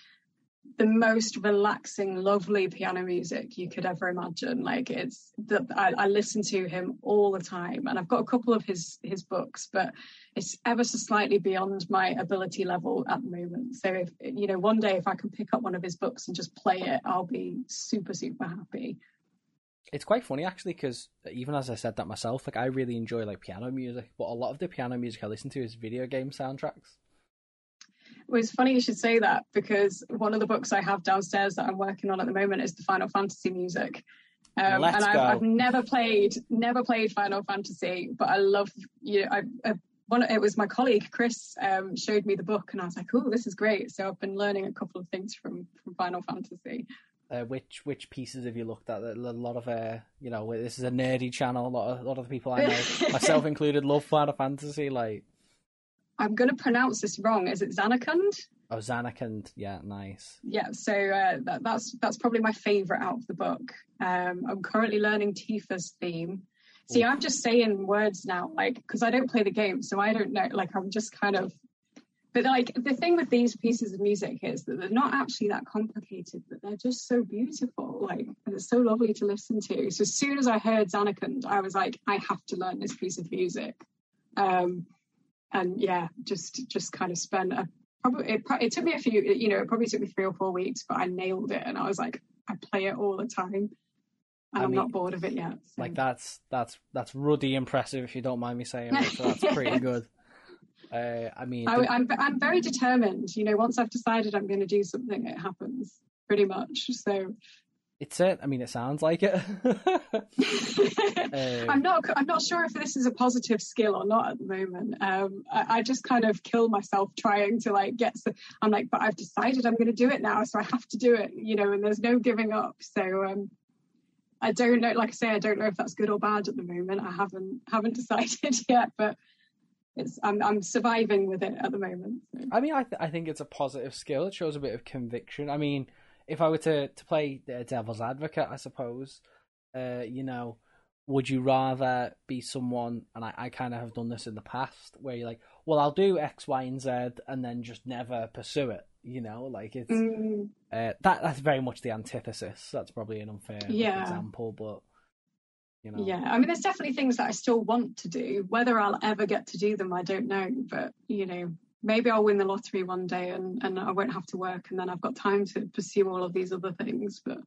the most relaxing, lovely piano music you could ever imagine. Like it's that I, I, listen to him all the time, and I've got a couple of his his books, but it's ever so slightly beyond my ability level at the moment. So if you know, one day if I can pick up one of his books and just play it, I'll be super super happy.
It's quite funny actually, because even as I said that myself, like I really enjoy like piano music, but a lot of the piano music I listen to is video game soundtracks.
Well, it's funny you should say that because one of the books I have downstairs that I'm working on at the moment is the Final Fantasy music. Um, and I've, I've, never played, never played Final Fantasy, but I love you. Know, I, I, one, it was my colleague Chris um, showed me the book, and I was like, "Oh, this is great!" So I've been learning a couple of things from from Final Fantasy.
Uh, which which pieces have you looked at? A lot of uh, you know, this is a nerdy channel. A lot of a lot of the people I know, myself included, love Final Fantasy. Like,
I'm going to pronounce this wrong. Is it Zanarkand?
Oh, Zanarkand. Yeah, nice.
Yeah, so uh, that, that's that's probably my favorite out of the book. Um, I'm currently learning Tifa's theme. See, Ooh. I'm just saying words now, like because I don't play the game, so I don't know. Like I'm just kind of. But like the thing with these pieces of music is that they're not actually that complicated, but they're just so beautiful. Like and it's so lovely to listen to. So as soon as I heard Zanarkand, I was like, I have to learn this piece of music. Um, and yeah, just just kind of spent a probably it, it took me a few, you know, it probably took me three or four weeks, but I nailed it, and I was like, I play it all the time. And I am not bored of it yet. So.
Like that's that's that's ruddy impressive, if you don't mind me saying. so that's pretty good. Uh, I mean,
I, I'm I'm very determined. You know, once I've decided I'm going to do something, it happens pretty much. So
it's it. I mean, it sounds like it.
um, I'm not. I'm not sure if this is a positive skill or not at the moment. Um, I, I, just kind of kill myself trying to like get. So, I'm like, but I've decided I'm going to do it now, so I have to do it. You know, and there's no giving up. So um, I don't know. Like I say, I don't know if that's good or bad at the moment. I haven't haven't decided yet, but it's I'm I'm surviving with it at the moment. So.
I mean, I th- I think it's a positive skill. It shows a bit of conviction. I mean if I were to, to play the devil's advocate, I suppose, uh, you know, would you rather be someone, and I, I kind of have done this in the past, where you're like, well, I'll do X, Y, and Z, and then just never pursue it. You know, like it's mm. uh, that. That's very much the antithesis. That's probably an unfair yeah. example, but you know.
Yeah, I mean, there's definitely things that I still want to do. Whether I'll ever get to do them, I don't know. But you know, maybe I'll win the lottery one day and, and I won't have to work and then I've got time to pursue all of these other things. But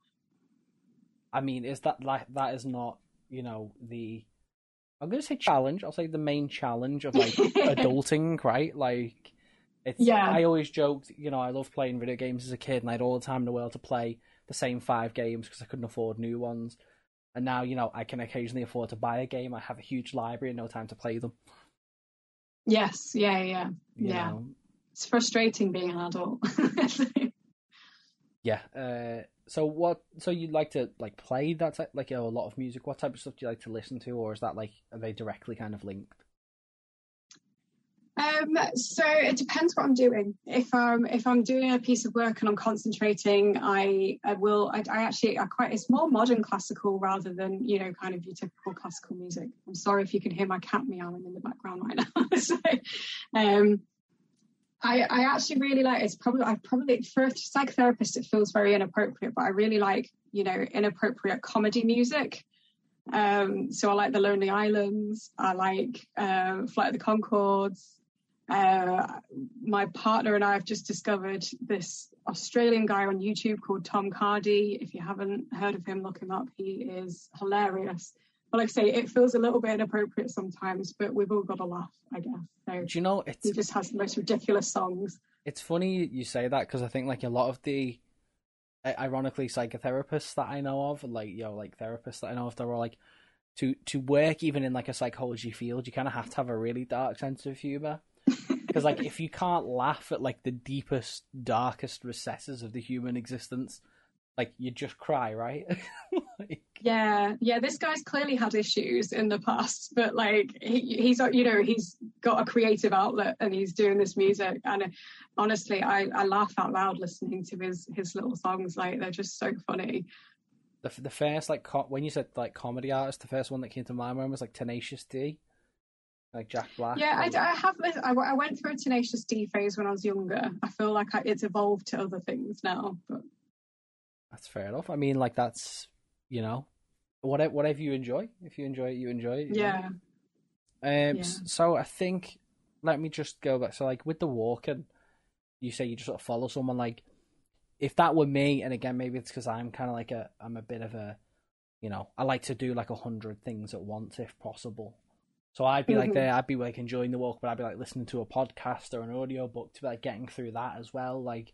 I mean, is that like that is not, you know, the I'm gonna say challenge, I'll say the main challenge of like adulting, right? Like it's yeah. I always joked, you know, I loved playing video games as a kid and I had all the time in the world to play the same five games because I couldn't afford new ones. And now, you know, I can occasionally afford to buy a game. I have a huge library and no time to play them.
Yes, yeah, yeah, you yeah. Know? It's frustrating being an adult.
yeah. Uh, so what? So you like to like play that type, like you know, a lot of music? What type of stuff do you like to listen to, or is that like are they directly kind of linked?
Um, so it depends what I'm doing. If I'm if I'm doing a piece of work and I'm concentrating, I, I will. I, I, actually I quite. It's more modern classical rather than you know kind of your typical classical music. I'm sorry if you can hear my cat meowing in the background right now. so, um, I I actually really like. It's probably I probably for a psychotherapist it feels very inappropriate, but I really like you know inappropriate comedy music. Um, so I like the Lonely Islands. I like uh, Flight of the Conchords. Uh, my partner and I have just discovered this Australian guy on YouTube called Tom Cardy. If you haven't heard of him, look him up. He is hilarious. But like I say, it feels a little bit inappropriate sometimes, but we've all got a laugh, I guess. So
Do you know, it's,
he just has the most ridiculous songs.
It's funny you say that because I think like a lot of the, ironically, psychotherapists that I know of, like you know, like therapists that I know of, they're all like, to to work even in like a psychology field, you kind of have to have a really dark sense of humor because like if you can't laugh at like the deepest darkest recesses of the human existence like you just cry right?
Like... yeah. Yeah this guy's clearly had issues in the past but like he, he's you know he's got a creative outlet and he's doing this music. And uh, honestly I, I laugh out loud listening to his his little songs. Like they're just so funny.
The, the first like co- when you said like comedy artist the first one that came to my mind was like tenacious d like Jack Black.
Yeah, I, I, have. I, I, went through a Tenacious D phase when I was younger. I feel like I, it's evolved to other things now. But
that's fair enough. I mean, like that's you know, whatever whatever you enjoy. If you enjoy it, you enjoy it.
You yeah.
Um. Yeah. So I think let me just go back. So like with the walking, you say you just sort of follow someone. Like if that were me, and again maybe it's because I'm kind of like a I'm a bit of a you know I like to do like a hundred things at once if possible. So I'd be mm-hmm. like there, I'd be like enjoying the walk, but I'd be like listening to a podcast or an audio book to be like getting through that as well. Like,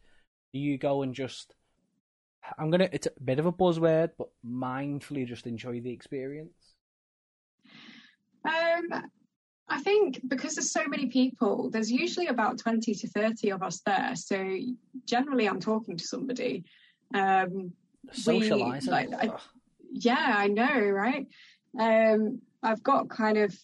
do you go and just? I'm gonna. It's a bit of a buzzword, but mindfully just enjoy the experience.
Um, I think because there's so many people, there's usually about twenty to thirty of us there. So generally, I'm talking to somebody. Um,
Socializing. like, I,
yeah, I know, right? Um, I've got kind of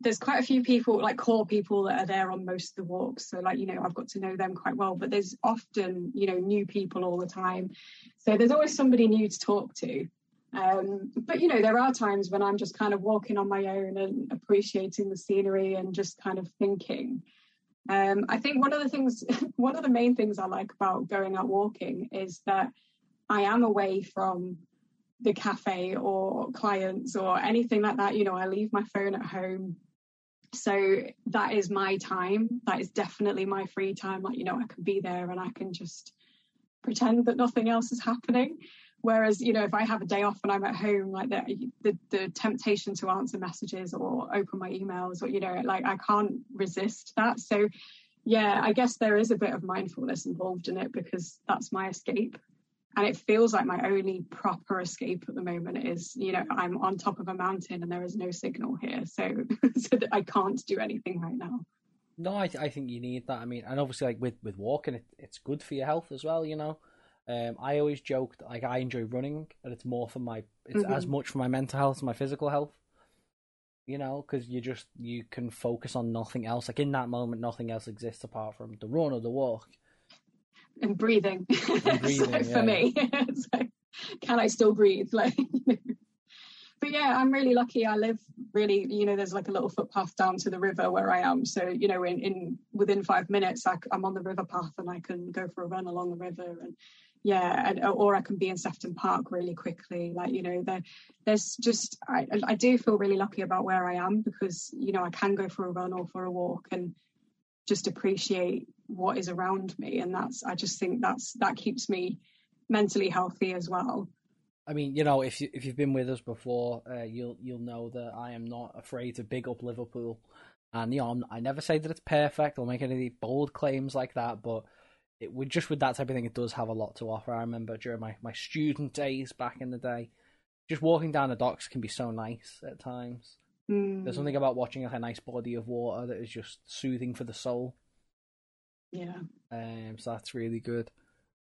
there's quite a few people, like core people, that are there on most of the walks. So, like, you know, I've got to know them quite well, but there's often, you know, new people all the time. So, there's always somebody new to talk to. Um, but, you know, there are times when I'm just kind of walking on my own and appreciating the scenery and just kind of thinking. Um, I think one of the things, one of the main things I like about going out walking is that I am away from the cafe or clients or anything like that. You know, I leave my phone at home so that is my time. That is definitely my free time. Like you know i can be there and i can just pretend that nothing else is happening. Whereas you know if i have a day off and i'm at home like the, the the temptation to answer messages or open my emails or you know like i can't resist that. So yeah i guess there is a bit of mindfulness involved in it because that's my escape and it feels like my only proper escape at the moment is you know i'm on top of a mountain and there is no signal here. So so that i can't do anything right now.
No I, I think you need that. I mean and obviously like with with walking it, it's good for your health as well you know? Um i always joked like i enjoy running and it's more for my it's mm-hmm. as much for my mental health as my physical health you know? Because you just you can focus on nothing else. Like in that moment nothing else exists apart from the run or the walk
and breathing, and breathing so for me so, can i still breathe? Like but yeah i'm really lucky. I live really you know there's like a little footpath down to the river where i am. So you know in, in within five minutes I, am on the river path and i can go for a run along the river and yeah and, or i can be in sefton park really quickly. Like you know there there's just I, I do feel really lucky about where i am because you know i can go for a run or for a walk and just appreciate what is around me. And that's i just think that's that keeps me mentally healthy as well.
I mean you know if you if you've been with us before uh, you'll you'll know that i am not afraid to big up liverpool. And you know I'm, i never say that it's perfect or make any bold claims like that but it would just with that type of thing it does have a lot to offer. I remember during my my student days back in the day just walking down the docks can be so nice at times. Mm. There's something about watching like, a nice body of water that is just soothing for the soul.
Yeah.
Um, so that's really good.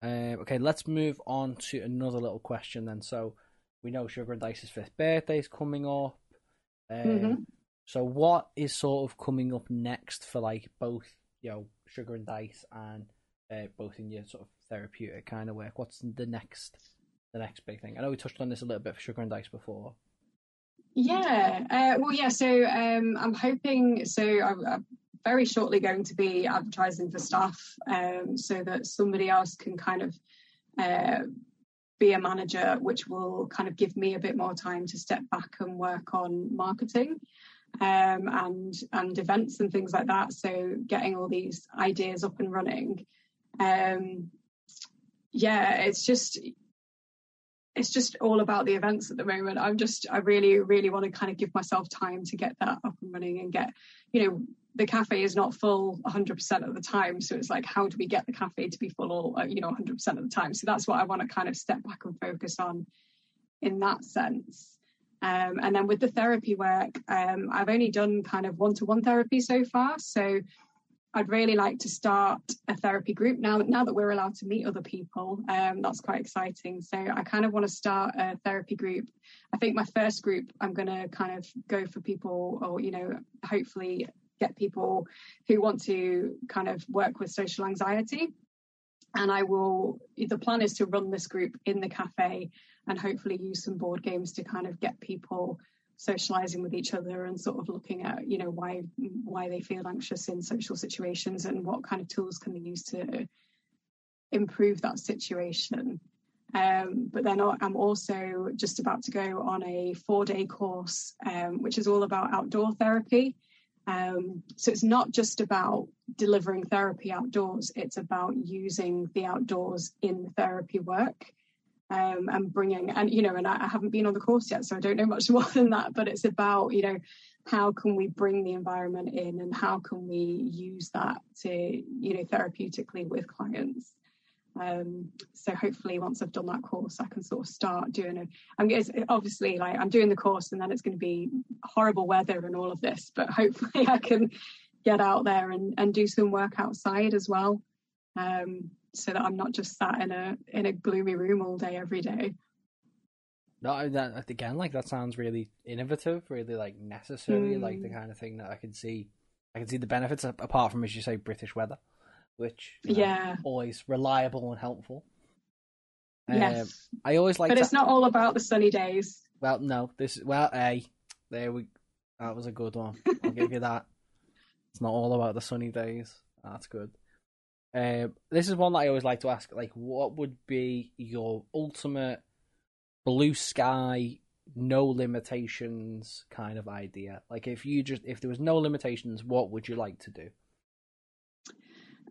Um, okay, let's move on to another little question then. So we know Sugar and Dice's fifth birthday is coming up. Um, mm-hmm. So what is sort of coming up next for like both, you know, Sugar and Dice and uh, both in your sort of therapeutic kind of work? What's the next, the next big thing? I know we touched on this a little bit for Sugar and Dice before.
Yeah, uh, well, yeah. So um, I'm hoping. So I'm, I'm, very shortly going to be advertising for staff, um, so that somebody else can kind of uh, be a manager, which will kind of give me a bit more time to step back and work on marketing um, and and events and things like that. So getting all these ideas up and running. Um, yeah, it's just it's just all about the events at the moment. I'm just, I really, really want to kind of give myself time to get that up and running and get, you know, the cafe is not full 100% of the time. So it's like, how do we get the cafe to be full all, uh, you know, 100% of the time? So that's what I want to kind of step back and focus on in that sense. Um, and then with the therapy work, um, I've only done kind of one to one therapy so far. So I'd really like to start a therapy group now. Now that we're allowed to meet other people, um, that's quite exciting. So I kind of want to start a therapy group. I think my first group, I'm going to kind of go for people, or you know, hopefully get people who want to kind of work with social anxiety. And I will. The plan is to run this group in the cafe and hopefully use some board games to kind of get people socializing with each other and sort of looking at you know why why they feel anxious in social situations and what kind of tools can they use to improve that situation um, but then I'm also just about to go on a four day course, um, which is all about outdoor therapy. Um, so it's not just about delivering therapy outdoors, it's about using the outdoors in the therapy work um, and bringing and you know and I, I haven't been on the course yet so i don't know much more than that but it's about you know how can we bring the environment in and how can we use that to you know therapeutically with clients um, so hopefully once I've done that course, I can sort of start doing it. I'm obviously like I'm doing the course and then it's going to be horrible weather and all of this, but hopefully I can get out there and, and do some work outside as well. Um, so that I'm not just sat in a in a gloomy room all day every day.
No, that again, like that sounds really innovative, really like necessary,
Mm.
like the kind of thing that I can see. I can see the benefits apart from, as you say, British weather, which you know,
Yeah.
always reliable and helpful. Um,
Yes.
I always like.
but
to,
it's not all about the sunny days.
Well, no, this well, a there we. That was a good one. I'll give you that. It's not all about the sunny days. That's good. Um, this is one that I always like to ask. Like, what would be your ultimate blue sky, no limitations kind of idea? Like, if you just if there was no limitations, what would you like to do?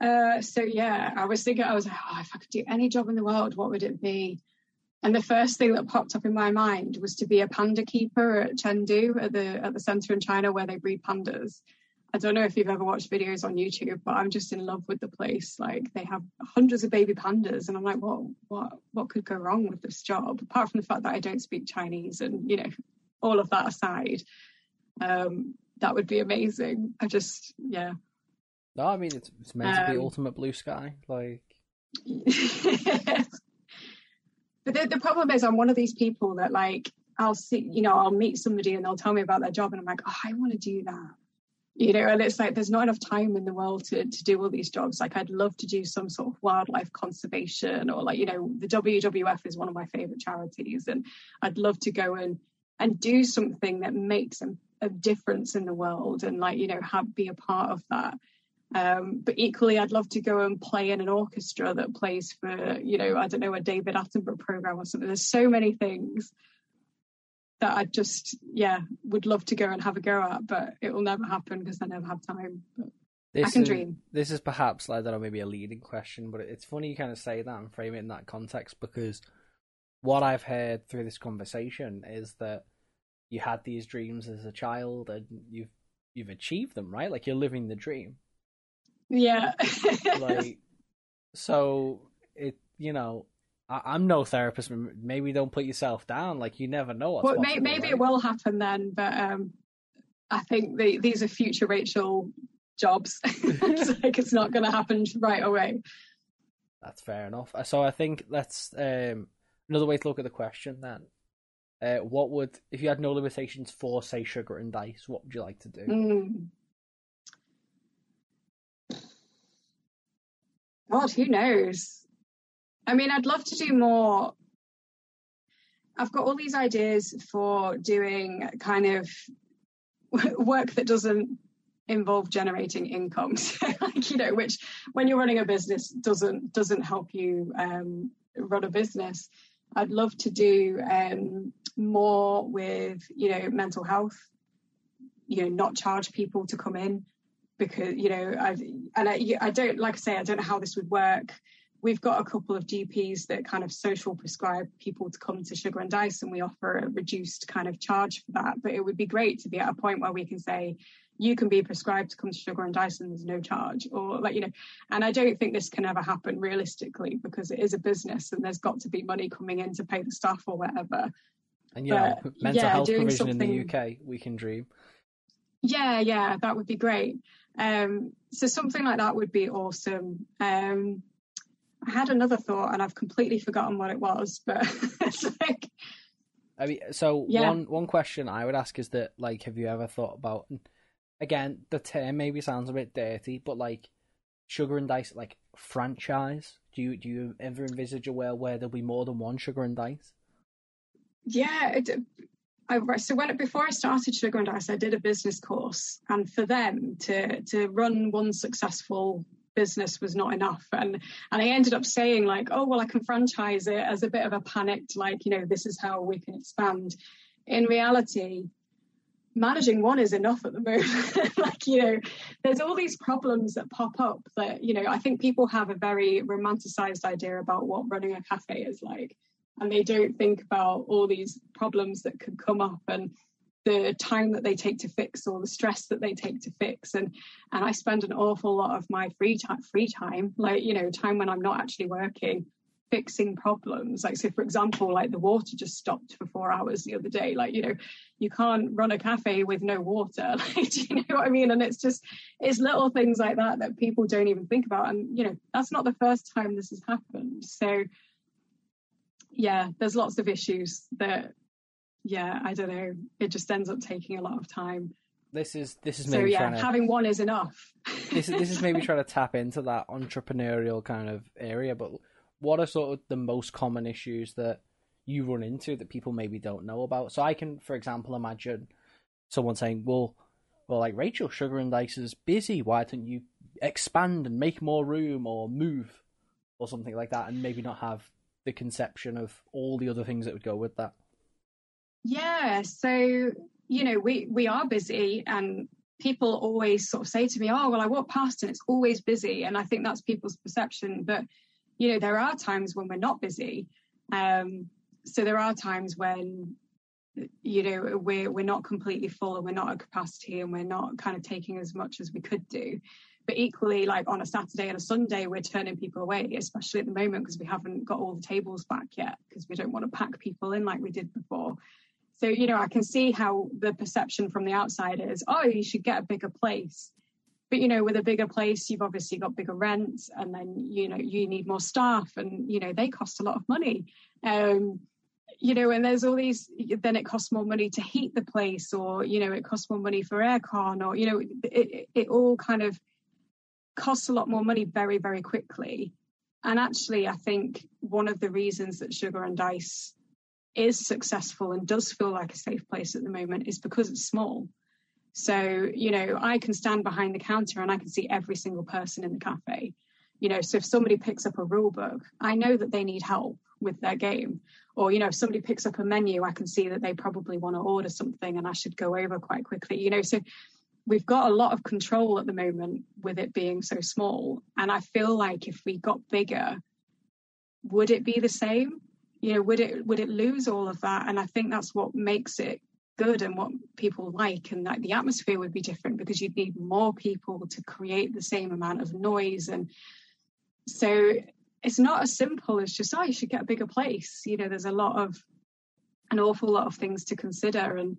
Uh, so yeah, I was thinking, I was like, oh, if I could do any job in the world, what would it be? And the first thing that popped up in my mind was to be a panda keeper at Chengdu at the at the center in China where they breed pandas. I don't know if you've ever watched videos on YouTube, but I'm just in love with the place. Like they have hundreds of baby pandas, and I'm like, what what what could go wrong with this job? Apart from the fact that I don't speak Chinese, and you know, all of that aside, um, that would be amazing. I just yeah.
No, I mean it's it's meant to be
Um,
ultimate blue sky. Like,
but the, the problem is, I'm one of these people that like I'll see, you know, I'll meet somebody and they'll tell me about their job, and I'm like, oh, I want to do that, you know. And it's like there's not enough time in the world to to do all these jobs. Like I'd love to do some sort of wildlife conservation, or like you know, the WWF is one of my favorite charities, and I'd love to go and and do something that makes a, a difference in the world, and like you know, have be a part of that. Um, but equally, I'd love to go and play in an orchestra that plays for, you know, I don't know, a David Attenborough program or something. There's so many things that I just, yeah, would love to go and have a go at, but it will never happen because I never have time. But
this
I can
is,
dream.
This is perhaps I don't know, maybe a leading question, but it's funny you kind of say that and frame it in that context because what I've heard through this conversation is that you had these dreams as a child and you've you've achieved them, right? Like you're living the dream.
Yeah.
Like so it you know I, I'm no therapist. Maybe don't put yourself down. Like you never know. What's
well, may, maybe
right?
it will happen then, but um, I think the, these are future Rachel jobs. it's like it's not going to happen right away.
That's fair enough. Uh, So I think that's um, another way to look at the question. Then, uh, what would if you had no limitations for, say, sugar and dice? What would you like to do?
Mm. God, who knows? I mean, I'd love to do more. I've got all these ideas for doing kind of work that doesn't involve generating income, so, like you know, which when you're running a business doesn't doesn't help you um, run a business. I'd love to do um, more with you know mental health. You know, not charge people to come in because you know I and I, I don't like I say I don't know how this would work. We've got a couple of GPs that kind of social prescribe people to come to Sugar and Dice, and we offer a reduced kind of charge for that. But it would be great to be at a point where we can say you can be prescribed to come to Sugar and Dice and there's no charge, or like you know. And I don't think this can ever happen realistically because it is a business and there's got to be money coming in to pay the staff or whatever.
And yeah
But,
mental
yeah,
health provision in the UK, we can dream.
Yeah, yeah, that would be great. Um, so something like that would be awesome. Um, I had another thought and I've completely forgotten what it was, but it's like,
I mean, so
Yeah.
one one question I would ask is that like, have you ever thought about? Again, the term maybe sounds a bit dirty, but like, sugar and dice, like franchise. Do you do you ever envisage a world where there'll be more than one sugar and dice?
yeah. It, I, so when before I started Sugar and Dice, I did a business course, and for them to to run one successful business was not enough, and and I ended up saying like, oh well, I can franchise it as a bit of a panicked like, you know, this is how we can expand. In reality, managing one is enough at the moment. like, you know, there's all these problems that pop up that, you know, I think people have a very romanticized idea about what running a cafe is like. And they don't think about all these problems that could come up and the time that they take to fix or the stress that they take to fix. And and I spend an awful lot of my free time free time, like, you know, time when I'm not actually working, fixing problems. Like, so for example, like the water just stopped for four hours the other day. Like, you know, you can't run a cafe with no water. Like, do you know what I mean? And it's just, it's little things like that that people don't even think about. And, you know, that's not the first time this has happened. So, yeah, there's lots of issues that yeah, I don't know. It just ends up taking a lot of time.
This is this is
So
maybe
yeah,
trying to
having one is enough.
this is this is maybe trying to tap into that entrepreneurial kind of area. But what are sort of the most common issues that you run into that people maybe don't know about? So I can, for example, imagine someone saying, "Well, well, like Rachel, Sugar and Dice is busy. Why don't you expand and make more room or move or something like that?" And maybe not have the conception of all the other things that would go with that.
Yeah, so you know, we we are busy and people always sort of say to me, "Oh, well I walk past and it's always busy." And I think that's people's perception, but you know, there are times when we're not busy. Um so there are times when you know we're we're not completely full and we're not at capacity and we're not kind of taking as much as we could do but equally like on a saturday and a sunday we're turning people away especially at the moment because we haven't got all the tables back yet because we don't want to pack people in like we did before. So you know i can see how the perception from the outside is oh you should get a bigger place. But you know with a bigger place you've obviously got bigger rents and then you know you need more staff and you know they cost a lot of money. Um you know, and there's all these, then it costs more money to heat the place, or, you know, it costs more money for aircon, or, you know, it, it all kind of costs a lot more money very, very quickly. And actually, I think one of the reasons that Sugar and Dice is successful and does feel like a safe place at the moment is because it's small. So, you know, I can stand behind the counter and I can see every single person in the cafe. You know, so if somebody picks up a rule book, I know that they need help with their game. Or, you know, if somebody picks up a menu, I can see that they probably want to order something and I should go over quite quickly. You know, so we've got a lot of control at the moment with it being so small. And I feel like if we got bigger, would it be the same? You know, would it would it lose all of that? And I think that's what makes it good and what people like and that the atmosphere would be different because you'd need more people to create the same amount of noise and so it's not as simple as just oh you should get a bigger place you know there's a lot of an awful lot of things to consider and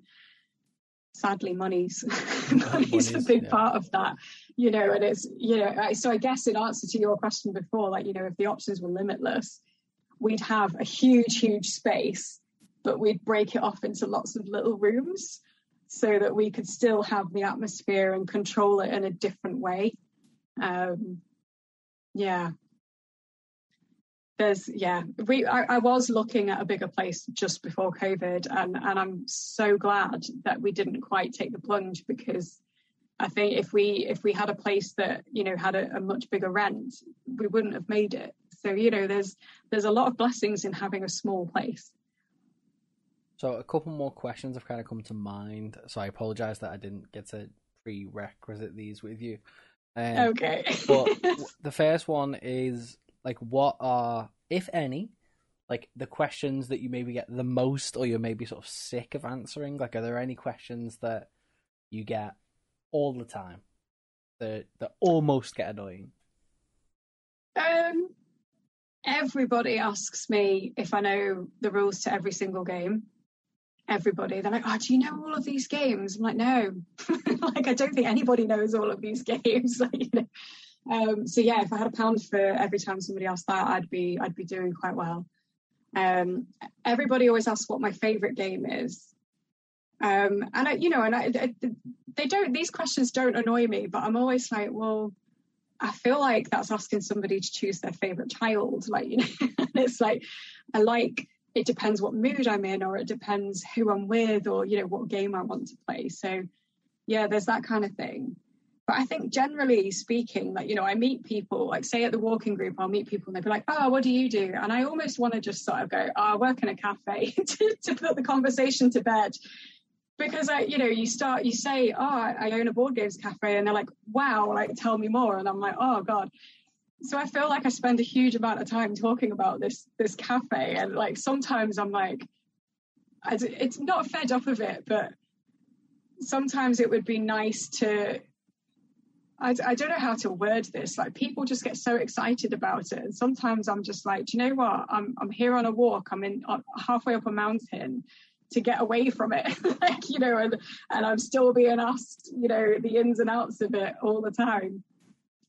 sadly money's money's a big
yeah.
part of that you know and it's you know so i guess in answer to your question before like you know if the options were limitless we'd have a huge huge space but we'd break it off into lots of little rooms so that we could still have the atmosphere and control it in a different way um yeah there's yeah we I, I was looking at a bigger place just before covid and and i'm so glad that we didn't quite take the plunge because i think if we if we had a place that you know had a, a much bigger rent we wouldn't have made it so you know there's there's a lot of blessings in having a small place
So a couple more questions have kind of come to mind. So I apologize that I didn't get to prerequisite these with you. Um,
okay
but the first one is like, what are, if any, like the questions that you maybe get the most, or you're maybe sort of sick of answering? Like, are there any questions that you get all the time that that almost get annoying?
Um, everybody asks me if I know the rules to every single game. Everybody, they're like, "Oh, do you know all of these games?" I'm like, "No, like I don't think anybody knows all of these games." like, you know. Um, so yeah, if I had a pound for every time somebody asked that, I'd be I'd be doing quite well. Um, everybody always asks what my favorite game is, um, and I, you know, and I, I, they don't. These questions don't annoy me, but I'm always like, well, I feel like that's asking somebody to choose their favorite child. Like, you know, it's like, I like, it depends what mood I'm in, or it depends who I'm with, or, you know, what game I want to play. So, yeah, there's that kind of thing. But I think generally speaking, like, you know, I meet people, like, say at the walking group, I'll meet people and they'll be like, oh, what do you do? And I almost want to just sort of go, oh, I work in a cafe to, to put the conversation to bed because I, you know, you start, you say, oh, I own a board games cafe, and they're like, wow, like tell me more, and I'm like, oh god. So I feel like I spend a huge amount of time talking about this this cafe, and like sometimes I'm like, it's not fed up of it, but sometimes it would be nice to. I, I don't know how to word this. Like people just get so excited about it, and sometimes I'm just like, do you know what? I'm I'm here on a walk. I'm in uh, halfway up a mountain to get away from it like you know and and i'm still being asked you know the ins and outs of it all the time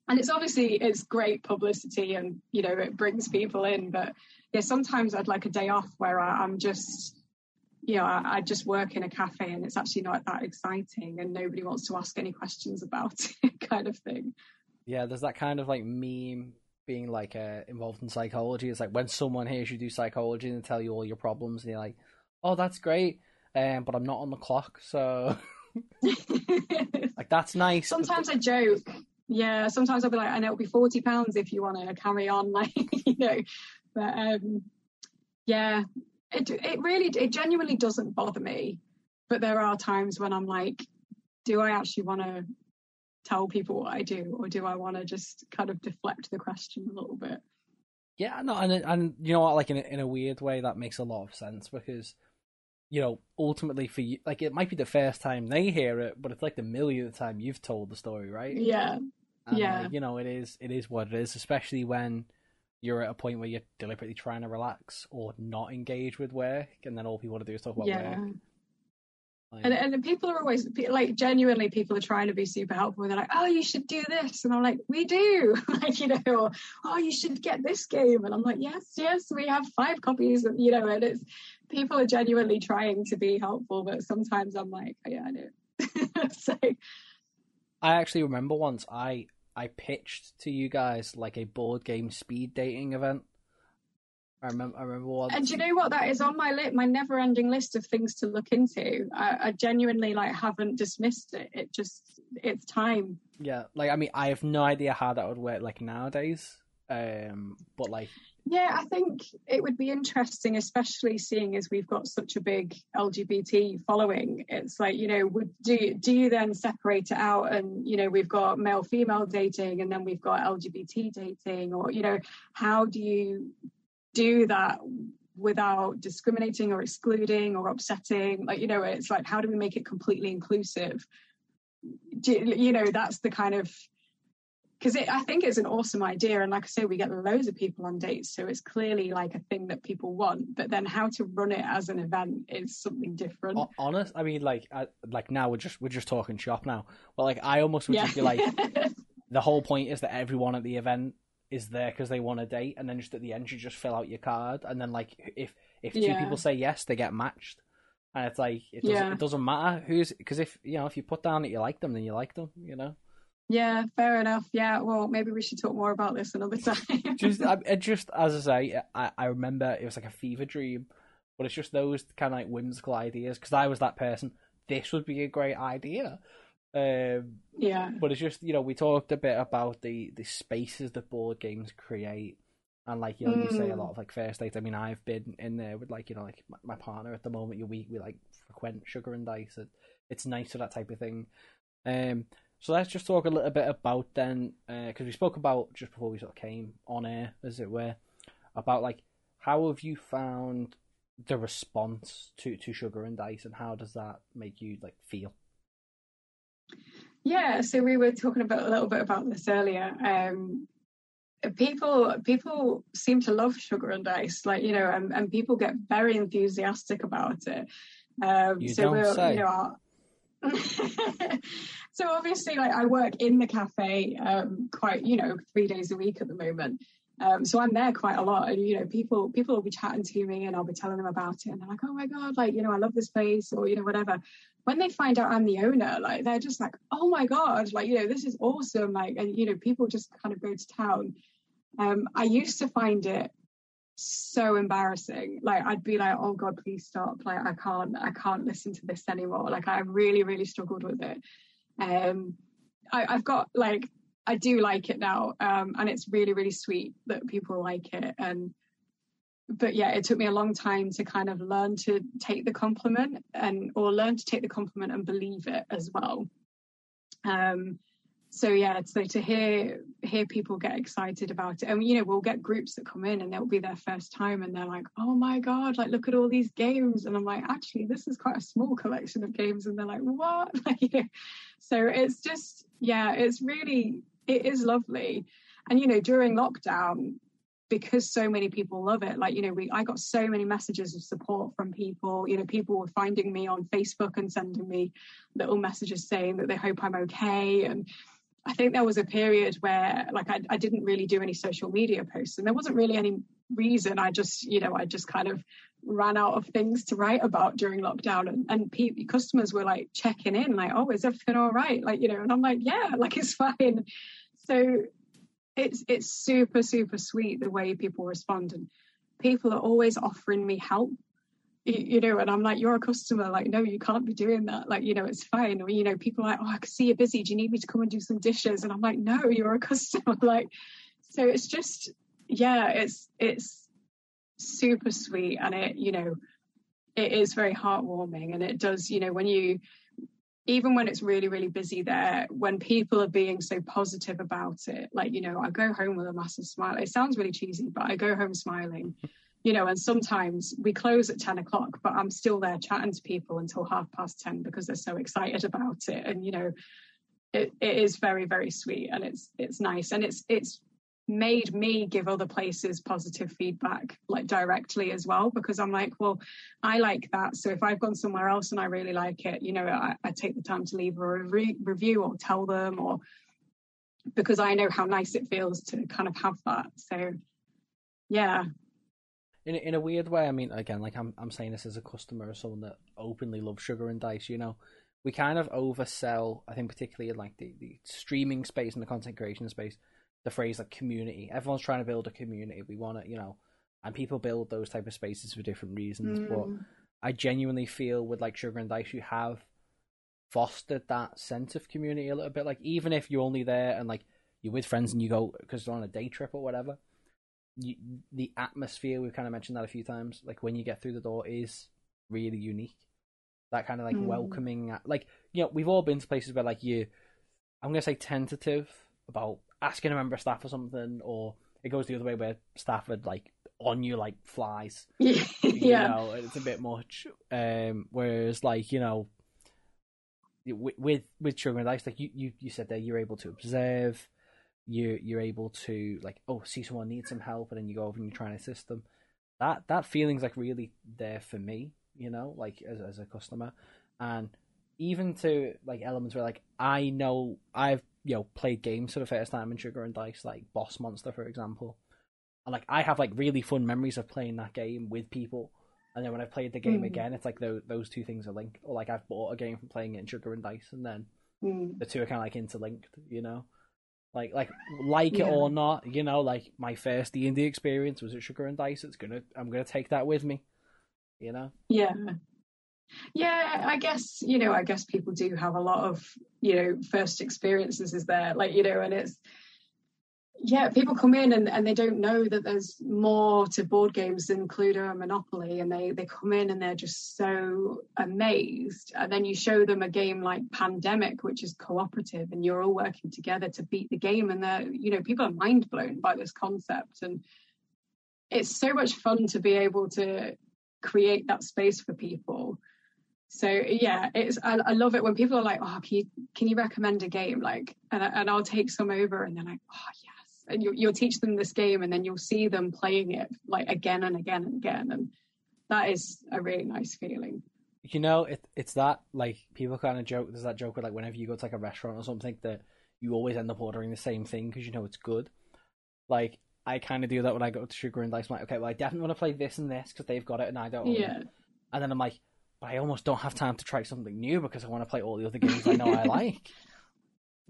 and it's obviously it's great publicity and you know it brings people in but yeah sometimes i'd like a day off where I, i'm just you know, I, I, just work in a cafe and it's actually not that exciting and nobody wants to ask any questions about it, kind of thing.
Yeah, there's that kind of like meme being like uh, involved in psychology. It's like when someone hears you do psychology and they tell you all your problems, and you're like, "Oh, that's great," um, but I'm not on the clock, so like that's nice.
Sometimes I joke. Yeah, sometimes I'll be like, and it'll be forty pounds if you want to carry on," like you know. But um, yeah, it it really it genuinely doesn't bother me. But there are times when I'm like, do I actually want to tell people what I do, or do I want to just kind of deflect the question a little bit?
Yeah, no, and and you know what, like in a, in a weird way, that makes a lot of sense because you know ultimately for you, like it might be the first time they hear it, but it's like the millionth time you've told the story, right?
Yeah,
and
yeah.
Like, you know, it is it is what it is, especially when you're at a point where you're deliberately trying to relax or not engage with work, and then all people want to do is talk about
yeah.
work.
Like, and and people are always like genuinely people are trying to be super helpful. They're like, oh, you should do this, and I'm like, we do, like you know, or oh, you should get this game, and I'm like, yes, yes, we have five copies, of, you know, and it's people are genuinely trying to be helpful, but sometimes I'm like, oh, yeah, I know. so,
I actually remember once I I pitched to you guys like a board game speed dating event. I remember. I remember once.
And you know what? That is on my list, my never-ending list of things to look into. I, I genuinely like haven't dismissed it. It just it's time.
Yeah, like I mean, I have no idea how that would work like nowadays. Um, but like
yeah, I think it would be interesting, especially seeing as we've got such a big LGBT following. It's like, you know, would do do you then separate it out and you know, we've got male female dating and then we've got LGBT dating or, you know, how do you do that without discriminating or excluding or upsetting? Like, you know, it's like how do we make it completely inclusive? Do, you know, that's the kind of because I think it's an awesome idea. And like I say, we get loads of people on dates. So it's clearly like a thing that people want. But then how to run it as an event is something different.
Honest, I mean, like, I, like now we're just we're just talking shop now. But like, I almost would yeah. just be like, the whole point is that everyone at the event is there because they want a date, and then just at the end you just fill out your card, and then like if if two yeah. people say yes, they get matched. And it's like it doesn't, yeah. it doesn't matter who's because if you know if you put down that you like them, then you like them, you know.
Yeah, fair enough. Yeah, well, maybe we should talk more about this another time.
just, I, just as I say, I, I remember it was like a fever dream, but it's just those kind of like whimsical ideas because I was that person. This would be a great idea. Um,
yeah.
But it's just you know we talked a bit about the the spaces that board games create, and like you know mm. you say a lot of like first dates. I mean I've been in there with like you know like my, my partner at the moment. You we we like frequent sugar and dice. It, it's nice for that type of thing. Um, so let's just talk a little bit about then, because uh, we spoke about just before we sort of came on air, as it were, about like how have you found the response to to sugar and dice, and how does that make you like feel?
Yeah, so we were talking about a little bit about this earlier. Um, people people seem to love sugar and dice, like you know, and, and people get very enthusiastic about it.
Um, you so don't say. You know, our,
so obviously, like I work in the cafe um, quite, you know, three days a week at the moment. Um, so I'm there quite a lot, and you know, people people will be chatting to me, and I'll be telling them about it, and they're like, "Oh my god, like you know, I love this place," or you know, whatever. When they find out I'm the owner, like they're just like, "Oh my god, like you know, this is awesome!" Like, and you know, people just kind of go to town. Um, I used to find it so embarrassing. Like I'd be like, oh God, please stop. Like I can't, I can't listen to this anymore. Like I really, really struggled with it. Um, I, I've got like, I do like it now. Um, and it's really, really sweet that people like it. And, but yeah, it took me a long time to kind of learn to take the compliment and, or learn to take the compliment and believe it as well. Um, so yeah so to hear hear people get excited about it and you know we'll get groups that come in and they'll be their first time and they're like oh my god like look at all these games. And i'm like actually this is quite a small collection of games. And they're like what? Like so it's just yeah it's really it is lovely. And you know during lockdown because so many people love it like you know we i got so many messages of support from people. You know people were finding me on facebook and sending me little messages saying that they hope i'm okay and I think there was a period where like I, I, didn't really do any social media posts and there wasn't really any reason. I just, you know, I just kind of ran out of things to write about during lockdown and, and pe- customers were like checking in like oh is everything all right like you know and i'm like yeah like it's fine so it's it's super super sweet the way people respond and people are always offering me help you, know and i'm like you're a customer like no you can't be doing that. Like you know it's fine. Or you know people are like oh i can see you're busy. Do you need me to come and do some dishes? And i'm like no you're a customer. Like so it's just yeah it's it's super sweet and it you know it is very heartwarming and it does you know when you even when it's really really busy there when people are being so positive about it like you know i go home with a massive smile. It sounds really cheesy but i go home smiling you know and sometimes we close at 10 o'clock but i'm still there chatting to people until half past 10 because they're so excited about it. And you know it, it is very very sweet and it's it's nice. And it's it's made me give other places positive feedback like directly as well because i'm like well i like that. So if i've gone somewhere else and i really like it you know i, I take the time to leave a re- review or tell them or because i know how nice it feels to kind of have that. So yeah
in in a weird way i mean again like i'm i'm saying this as a customer or someone that openly loves sugar and dice you know we kind of oversell i think particularly in like the, the streaming space and the content creation space the phrase like community. Everyone's trying to build a community. We want to, you know, and people build those type of spaces for different reasons. Mm. But I genuinely feel with like Sugar and Dice, you have fostered that sense of community a little bit. Like even if you're only there and like you're with friends and you go because they're on a day trip or whatever, you, the atmosphere we've kind of mentioned that a few times. Like when you get through the door is really unique. That kind of like mm. welcoming, like you know, we've all been to places where like you, I'm gonna say tentative about asking a member of staff for something, or it goes the other way where staff are like on you like flies.
yeah,
you know, it's a bit much. Um, whereas like you know, with with, with sugar and like you, you you said there, you're able to observe. You you're able to like oh see someone needs some help and then you go over and you try and assist them. That that feeling's like really there for me, you know, like as as a customer, and even to like elements where like I know I've you know played games for the first time in Sugar and Dice, like Boss Monster for example, and like I have like really fun memories of playing that game with people. And then when I played the game mm. again, it's like those those two things are linked. Or like I've bought a game from playing it in Sugar and Dice, and then mm. the two are kind of like interlinked, you know. Like like like yeah. it or not, you know. Like my first D and D experience was at Sugar and Dice. It's gonna I'm gonna take that with me, you know.
Yeah, yeah, I guess, you know, I guess people do have a lot of, you know, first experiences is there, like, you know, and it's, yeah, people come in and, and they don't know that there's more to board games than Cluedo and Monopoly, and they, they come in and they're just so amazed. And then you show them a game like Pandemic, which is cooperative, and you're all working together to beat the game, and they're, you know, people are mind blown by this concept. And it's so much fun to be able to create that space for people so yeah it's I, I, love it when people are like oh can you can you recommend a game like and, and i'll take some over and they're like oh yes and you, you'll teach them this game and then you'll see them playing it like again and again and again. And that is a really nice feeling.
You know it, it's that like people kind of joke there's that joke with like whenever you go to like a restaurant or something that you always end up ordering the same thing because you know it's good. Like i kind of do that when i go to sugar and dice I'm like okay well i definitely want to play this and this because they've got it and i don't
yeah.
And then i'm like but I almost don't have time to try something new because I want to play all the other games I know I like.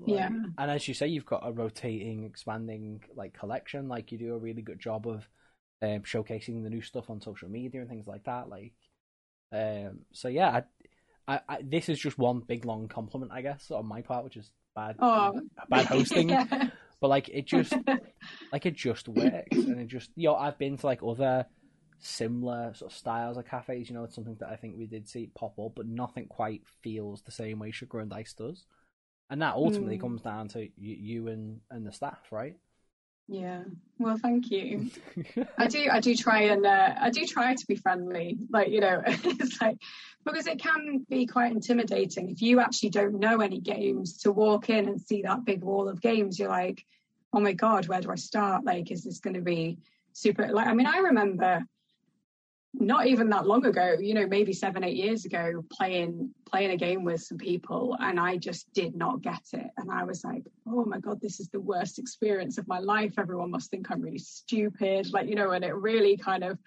Like, yeah.
And as you say, you've got a rotating, expanding like collection. Like you do a really good job of um, showcasing the new stuff on social media and things like that. Like, um, so yeah, I, I, I, this is just one big long compliment, I guess, on my part, which is bad,
oh.
bad hosting. yeah. But like it just, like it just works, and it just, you know, I've been to like other similar sort of styles of cafes. You know, it's something that I think we did see pop up, but nothing quite feels the same way Sugar and Dice does. And that ultimately mm. comes down to you, you and and the staff, right?
Yeah. Well, thank you. I do. I do try and uh, I do try to be friendly. Like you know, it's like because it can be quite intimidating if you actually don't know any games to walk in and see that big wall of games. You're like, oh my god, where do I start? Like, is this going to be super? Like, I mean, I remember not even that long ago you know maybe seven eight years ago playing playing a game with some people and i just did not get it. And i was like oh my god this is the worst experience of my life. Everyone must think i'm really stupid. Like you know and it really kind of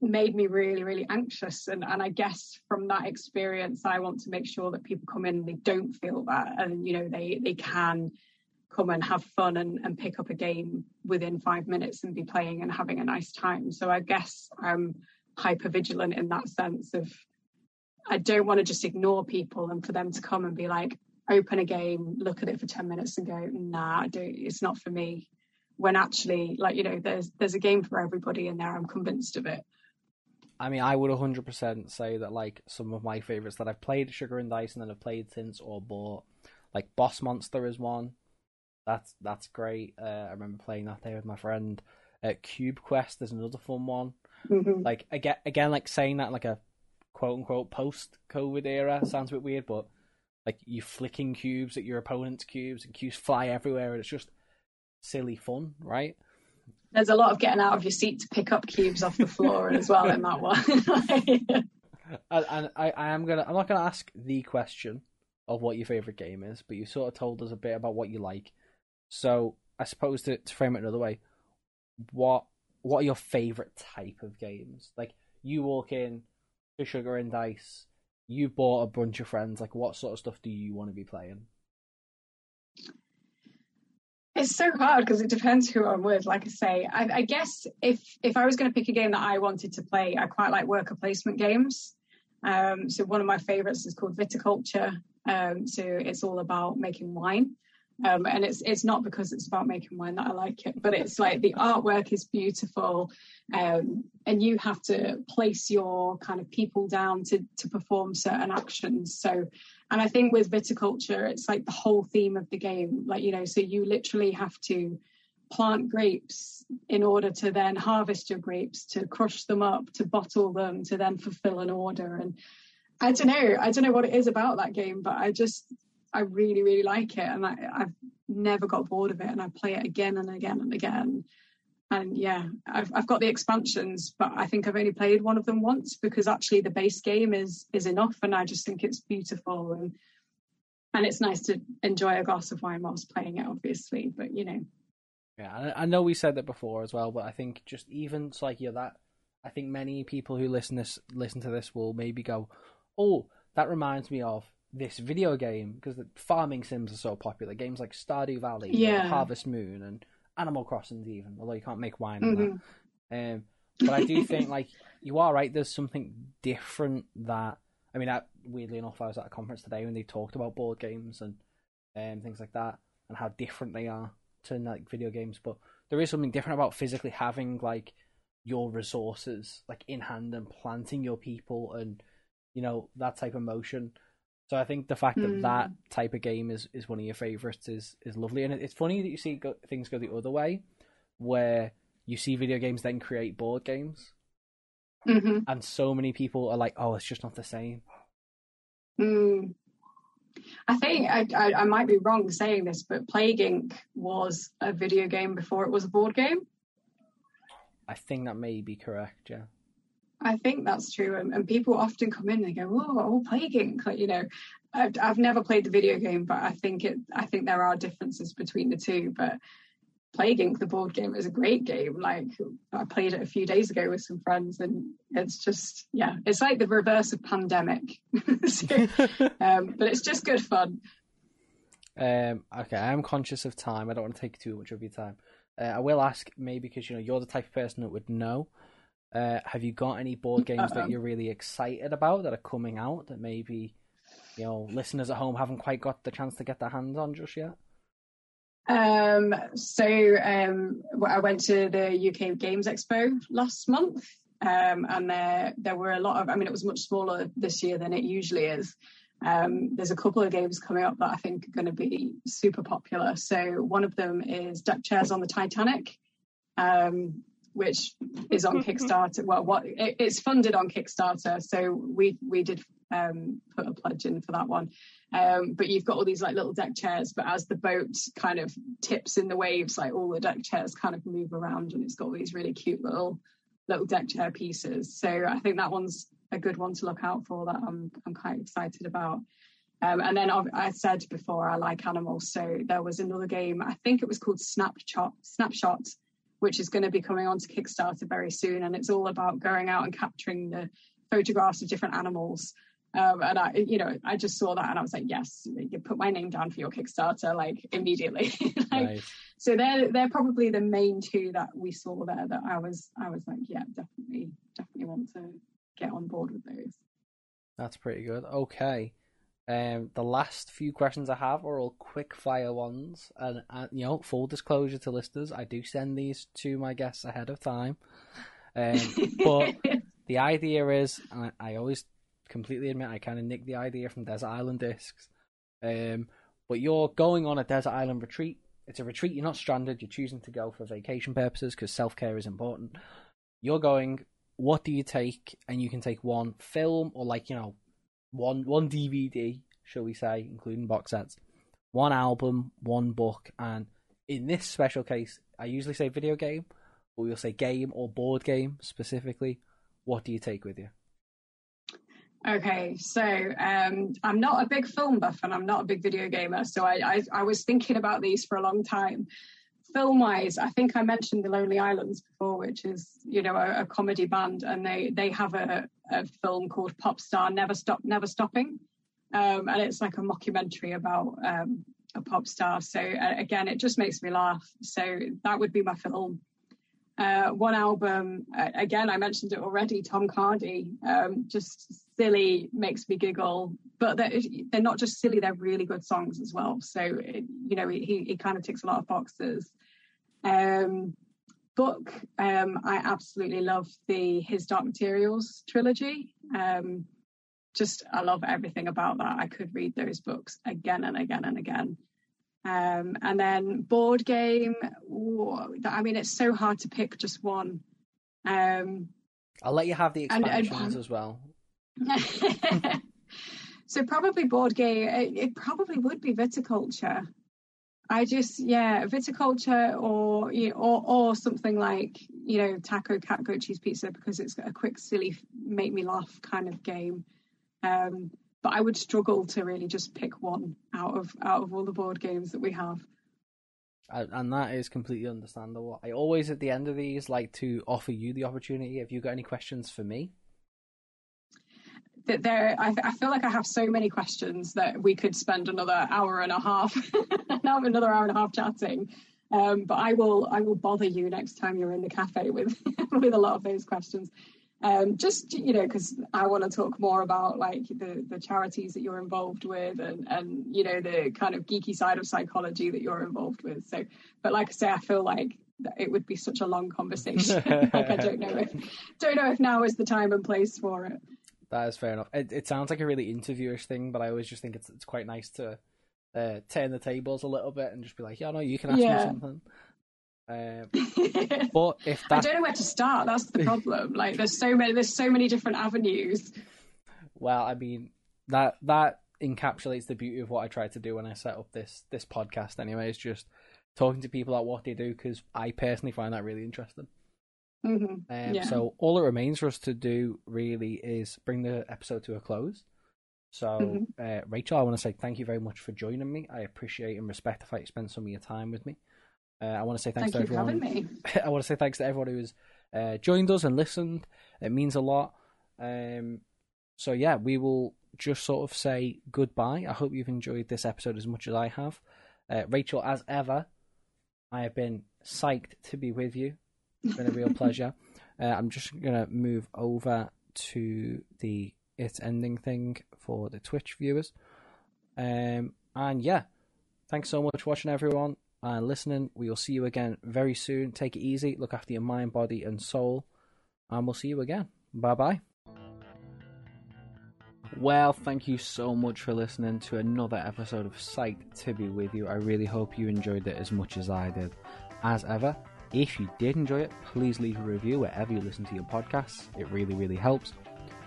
made me really really anxious. And and i guess from that experience i want to make sure that people come in and they don't feel that. And you know they they can come and have fun and, and pick up a game within five minutes and be playing and having a nice time. So i guess i'm hyper vigilant in that sense of i don't want to just ignore people and for them to come and be like open a game look at it for 10 minutes and go nah I don't, it's not for me when actually like you know there's there's a game for everybody in there i'm convinced of it
I mean, I would 100% say that like some of my favorites that I've played Sugar and Dice and then I've played since or bought, like Boss Monster is one. That's that's great. Uh, I remember playing that there with my friend. Uh, Cube Quest is another fun one.
Mm-hmm.
Like again, again, like saying that like a quote unquote post COVID era sounds a bit weird, but like you flicking cubes at your opponent's cubes and cubes fly everywhere, and it's just silly fun, right?
there's a lot of getting out of your seat to pick up cubes off the floor as well in that one.
and I, I am gonna I'm not gonna ask the question of what your favorite game is, but you sort of told us a bit about what you like. So I suppose to, to frame it another way, what what are your favorite type of games? Like you walk in to Sugar and Dice, you bought a bunch of friends. Like what sort of stuff do you want to be playing?
It's so hard because it depends who I'm with. Like I say, I, I guess if if I was going to pick a game that I wanted to play, I quite like worker placement games. Um, so one of my favorites is called Viticulture. Um, so it's all about making wine. Um, and it's it's not because it's about making wine that I like it, but it's like the artwork is beautiful, um, and you have to place your kind of people down to to perform certain actions. So, and I think with viticulture, it's like the whole theme of the game. Like you know, so you literally have to plant grapes in order to then harvest your grapes, to crush them up, to bottle them, to then fulfill an order. And I don't know, I don't know what it is about that game, but I just I really, really like it, and I, I've never got bored of it, and I play it again and again and again. And yeah, I've I've got the expansions, but I think I've only played one of them once because actually the base game is is enough, and I just think it's beautiful and and it's nice to enjoy a glass of wine whilst playing it, obviously. But you know,
yeah, I know we said that before as well, but I think just even so like yeah, that I think many people who listen this listen to this will maybe go, oh, that reminds me of this video game because the farming sims are so popular. Games like Stardew Valley,
yeah.
Harvest Moon, and Animal Crossing, even although you can't make wine
mm-hmm.
that. Um, but I do think like you are right. There's something different that I mean. I, weirdly enough, I was at a conference today when they talked about board games and um, things like that and how different they are to like video games. But there is something different about physically having like your resources like in hand and planting your people and you know that type of motion so I think the fact that
Mm.
that type of game is, is one of your favorites is is lovely, and it's funny that you see go, things go the other way, where you see video games then create board games,
hmm
and so many people are like, "Oh, it's just not the same."
Mm. I think I, I, I might be wrong saying this, but Plague Inc. was a video game before it was a board game.
I think that may be correct. Yeah.
I think that's true, and, and people often come in and they go, "Oh, Inc." Like you know, I've, I've never played the video game, but I think it. I think there are differences between the two, but. Plague Inc. the board game is a great game. Like I played it a few days ago with some friends, and it's just yeah, it's like the reverse of pandemic. So, um, but it's just good fun.
Um, okay, I am conscious of time. I don't want to take too much of your time. Uh, I will ask, maybe because you know you're the type of person that would know. Uh, have you got any board games that you're really excited about that are coming out that maybe you know listeners at home haven't quite got the chance to get their hands on just yet?
Um, so um, I went to the UK Games Expo last month, um, and there there were a lot of. I mean, it was much smaller this year than it usually is. Um, there's a couple of games coming up that I think are going to be super popular. So one of them is Deck Chairs on the Titanic, um, which is on Kickstarter. Well, what it, it's funded on Kickstarter, so we we did um, put a pledge in for that one. Um, but you've got all these like little deck chairs, but as the boat kind of tips in the waves, like all the deck chairs kind of move around, and it's got all these really cute little little deck chair pieces. So I think that one's a good one to look out for. That I'm I'm quite excited about. Um, and then I've, I said before I like animals, so there was another game. I think it was called Snapshot. Snapshot, which is going to be coming onto Kickstarter very soon. And it's all about going out and capturing the photographs of different animals. Um, and I, you know, I just saw that and I was like, yes, you put my name down for your Kickstarter, like immediately. like, right. So they're they're probably the main two that we saw there that I was I was like, yeah, definitely, definitely want to get on board with those.
That's pretty good. Okay. Um, the last few questions I have are all quick fire ones, and, and you know, full disclosure to listeners, I do send these to my guests ahead of time. Um, but the idea is, I, I, always completely admit I kind of nicked the idea from Desert Island Discs. Um, but you're going on a desert island retreat. It's a retreat. You're not stranded. You're choosing to go for vacation purposes because self care is important. You're going. What do you take? And you can take one film or like you know one one DVD, shall we say, including box sets, one album, one book, and in this special case, I usually say video game, but we'll say game or board game specifically. What do you take with you?
Okay, so um, I'm not a big film buff and I'm not a big video gamer, so I, I, I was thinking about these for a long time. Film wise, I think I mentioned the Lonely Islands before, which is you know a, a comedy band, and they they have a, a film called Pop Star Never Stop Never Stopping, um, and it's like a mockumentary about um, a pop star. So uh, again, it just makes me laugh. So that would be my film. Uh, one album, uh, again, I mentioned it already, Tom Cardy, um, just silly, makes me giggle. But they're, they're, not just silly, they're really good songs as well. So, it, you know, he, he kind of ticks a lot of boxes. Um, book, um, I absolutely love the His Dark Materials trilogy. Um, just, I love everything about that. I could read those books again and again and again. Um, and then board game, I mean, it's so hard to pick just one. Um,
I'll let you have the expansions and, and, as well.
so probably board game. It, it, probably would be viticulture. I just yeah, viticulture or you know, or or something like you know taco cat goat cheese pizza because it's a quick silly make me laugh kind of game. Um, but I would struggle to really just pick one out of out of all the board games that we have.
And that is completely understandable. I always at the end of these like to offer you the opportunity. if you got any questions for me?
That there I, I, feel like I have so many questions that we could spend another hour and a half now another hour and a half chatting. Um, but I will I will bother you next time you're in the cafe with with a lot of those questions. Um, just you know because I want to talk more about like the the charities that you're involved with and and you know the kind of geeky side of psychology that you're involved with. So, but like I say, I feel like it would be such a long conversation. like I don't know if don't know if now is the time and place for it.
That is fair enough. It, it sounds like a really interviewish thing, but I always just think it's it's quite nice to uh, turn the tables a little bit and just be like, yeah, no, you can ask yeah. me something. Um, but if that...
I don't know where to start. That's the problem. like, there's so many, there's so many different avenues.
Well, I mean that that encapsulates the beauty of what I try to do when I set up this this podcast. Anyway, is just talking to people about what they do because I personally find that really interesting.
Mm-hmm. Um,
yeah. So all it remains for us to do really is bring the episode to a close. So, mm-hmm. uh, Rachel, I want to say thank you very much for joining me. I appreciate and respect the fact you spent some of your time with me. Uh, I want to say thanks
thank
to everyone. I want to say thanks to everyone who's uh, joined us and listened. It means a lot. Um, so yeah, we will just sort of say goodbye. I hope you've enjoyed this episode as much as I have. Uh, Rachel, as ever, I have been psyched to be with you. It's been a real pleasure. Uh, I'm just gonna move over to the it's ending thing for the Twitch viewers. Um, and yeah, thanks so much for watching, everyone, and listening. We will see you again very soon. Take it easy, look after your mind, body, and soul, and we'll see you again. Bye bye. Well, thank you so much for listening to another episode of Psyched to Be With You. I really hope you enjoyed it as much as I did. As ever, if you did enjoy it, please leave a review wherever you listen to your podcasts. It really, really helps.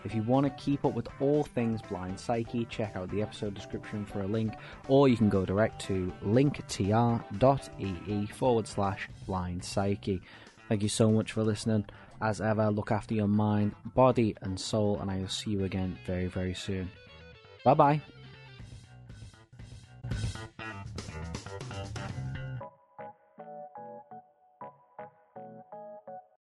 If you want to keep up with all things Blind Psyche, check out the episode description for a link, or you can go direct to linktr.ee forward slash blind psyche. Thank you so much for listening. As ever, look after your mind, body, and soul, and I will see you again very, very soon. Bye bye.